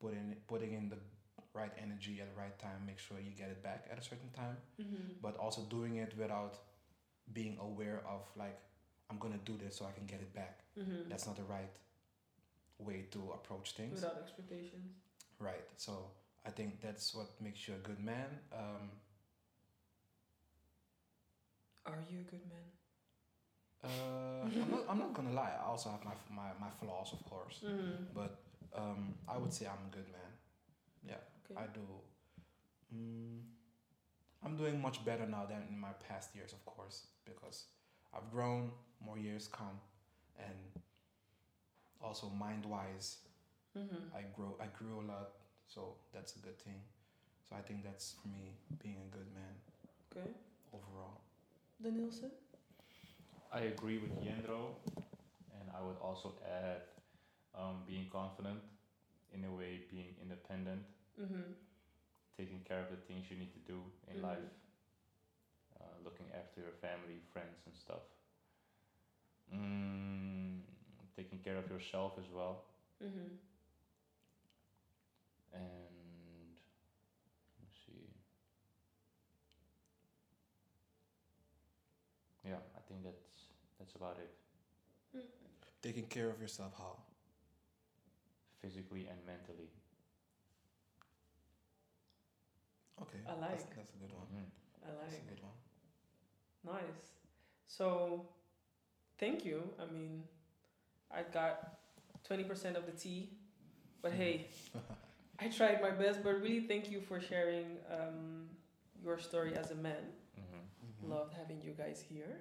putting putting in the right energy at the right time, make sure you get it back at a certain time, Mm-hmm. but also doing it without being aware of like I'm gonna do this so I can get it back. Mm-hmm. That's not the right way to approach things. Without expectations. Right. So I think that's what makes you a good man. Um, Are you a good man? uh, I'm, not, I'm not gonna lie. I also have my my, my flaws, of course, Mm-hmm. but um, I would say I'm a good man. Yeah. Okay. I do. Mm, I'm doing much better now than in my past years, of course, because I've grown, more years come, and also mind wise, mm-hmm. I grow. I grew a lot, so that's a good thing. So I think that's for me being a good man Okay. overall. Denilson? I agree with Jendro, and I would also add um, being confident, in a way, being independent, Mm-hmm. taking care of the things you need to do in Mhm. life, uh, looking after your family, friends, and stuff. Mm, taking care of yourself as well, Mm-hmm. and let's see. Yeah, I think that's that's about it. Taking care of yourself, how? Physically and mentally. Okay. I like. that's a good one. Mhm. I That's a good one. Nice. So, thank you. I mean, I got 20% of the tea, but hey, I tried my best. But really, thank you for sharing um, your story as a man. Mhm. Mhm. Loved having you guys here.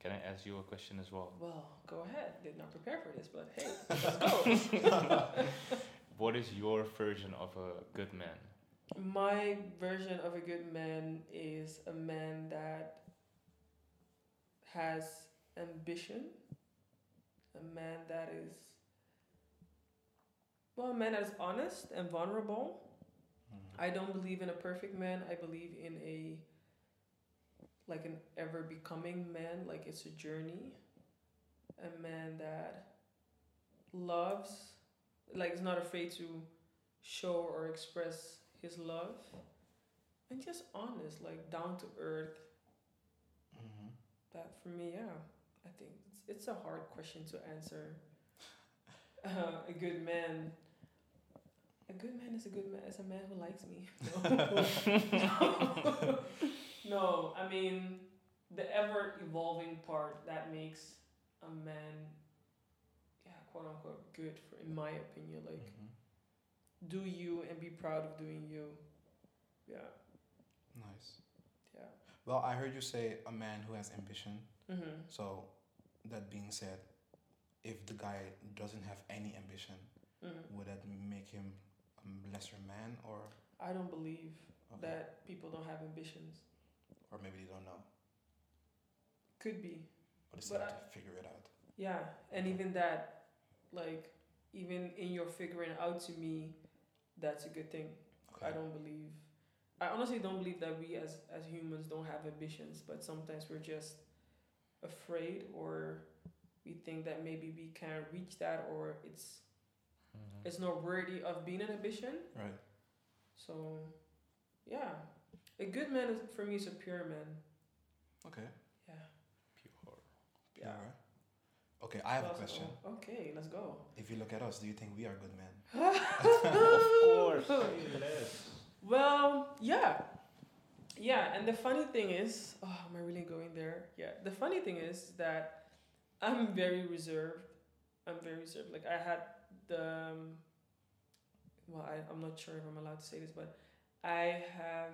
Can I ask you a question as well? Well, go ahead. Did not prepare for this, but hey, let's go. What is your version of a good man? My version of a good man is a man that has ambition, a man that is, well, a man that is honest and vulnerable. Mhm. I don't believe in a perfect man. I believe in a, like an ever becoming man, like it's a journey. A man that loves, like is not afraid to show or express his love. And just honest, like down to earth. Mhm. That for me, yeah, I think it's, it's a hard question to answer. Uh, a good man. A good man is a good man. Is a man who likes me. No. no, I mean the ever evolving part that makes a man, yeah, quote unquote, good for, in my opinion. Like, Mhm. Do you and be proud of doing you. Yeah, Nice. yeah. Well, I heard you say a man who has ambition. Mm-hmm. So, that being said, if the guy doesn't have any ambition, Mm-hmm. would that make him a lesser man, or I don't believe okay. that people don't have ambitions. or maybe they don't know? could be. But decide I- to figure it out. Yeah, and even that, like, even in your figuring out to me, that's a good thing. Okay. I don't believe. I honestly don't believe that we as as humans don't have ambitions, but sometimes we're just afraid or we think that maybe we can't reach that or it's Mhm. it's not worthy of being an ambition. Right. So, yeah, a good man is, for me is a pure man. Okay. Yeah. Pure. Yeah. Alright. Okay, I have a question. oh, okay, let's go. If you look at us, do you think we are good men? Of course. Yes. Well, yeah. Yeah, and the funny thing is, oh, am I really going there? Yeah. The funny thing is that I'm very reserved. I'm very reserved. Like I had the um, well, I, I'm not sure if I'm allowed to say this, but I have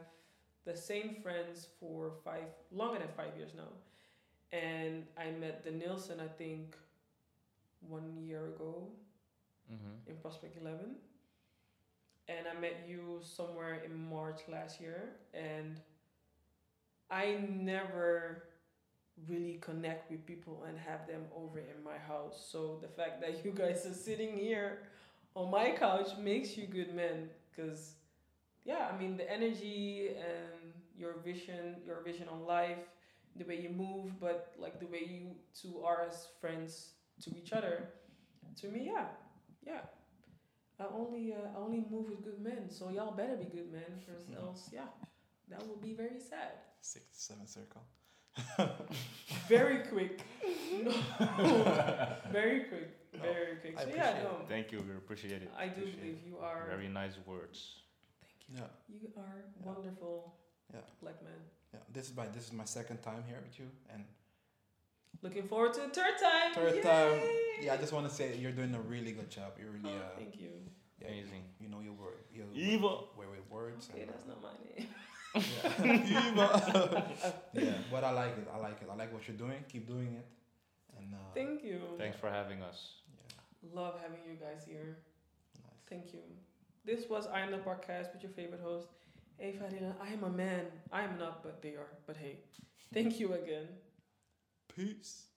the same friends for five longer than five years now. And I met Denilson I think one year ago Mm-hmm. in Prospect 11. And I met you somewhere in March last year. And I never really connect with people and have them over in my house. So the fact that you guys are sitting here on my couch makes you good men. Because, yeah, I mean, the energy and your vision, your vision on life, the way you move, but like the way you two are as friends to each other, to me, yeah, yeah. I only uh, I only move with good men, so y'all better be good men, because Mhm. else, yeah, that will be very sad. Six to seven circle. Very quick. very quick. No, Very quick. I So yeah, appreciate no. Thank you. We appreciate it. I do Appreciate believe you are. Very nice words. Thank you. Yeah. You are Yeah. wonderful. Yeah. Black man. Yeah. This is my this is my second time here with you and Looking forward to the third time. third time. Yeah, I just want to say you're doing a really good job. You're really Oh, uh, thank you. yeah, Amazing. You, know your word. Your Evil. Way with words. Okay, and, that's not my name. yeah. Evil. yeah, but I like it. I like it. I like what you're doing. Keep doing it. And uh, Thank you. Thanks for having us. yeah, Love having you guys here. nice. Thank you. This was I Am the Podcast with your favorite host, Hey Farina. I am a man. I am not, but they are. But hey, thank you again. Peace.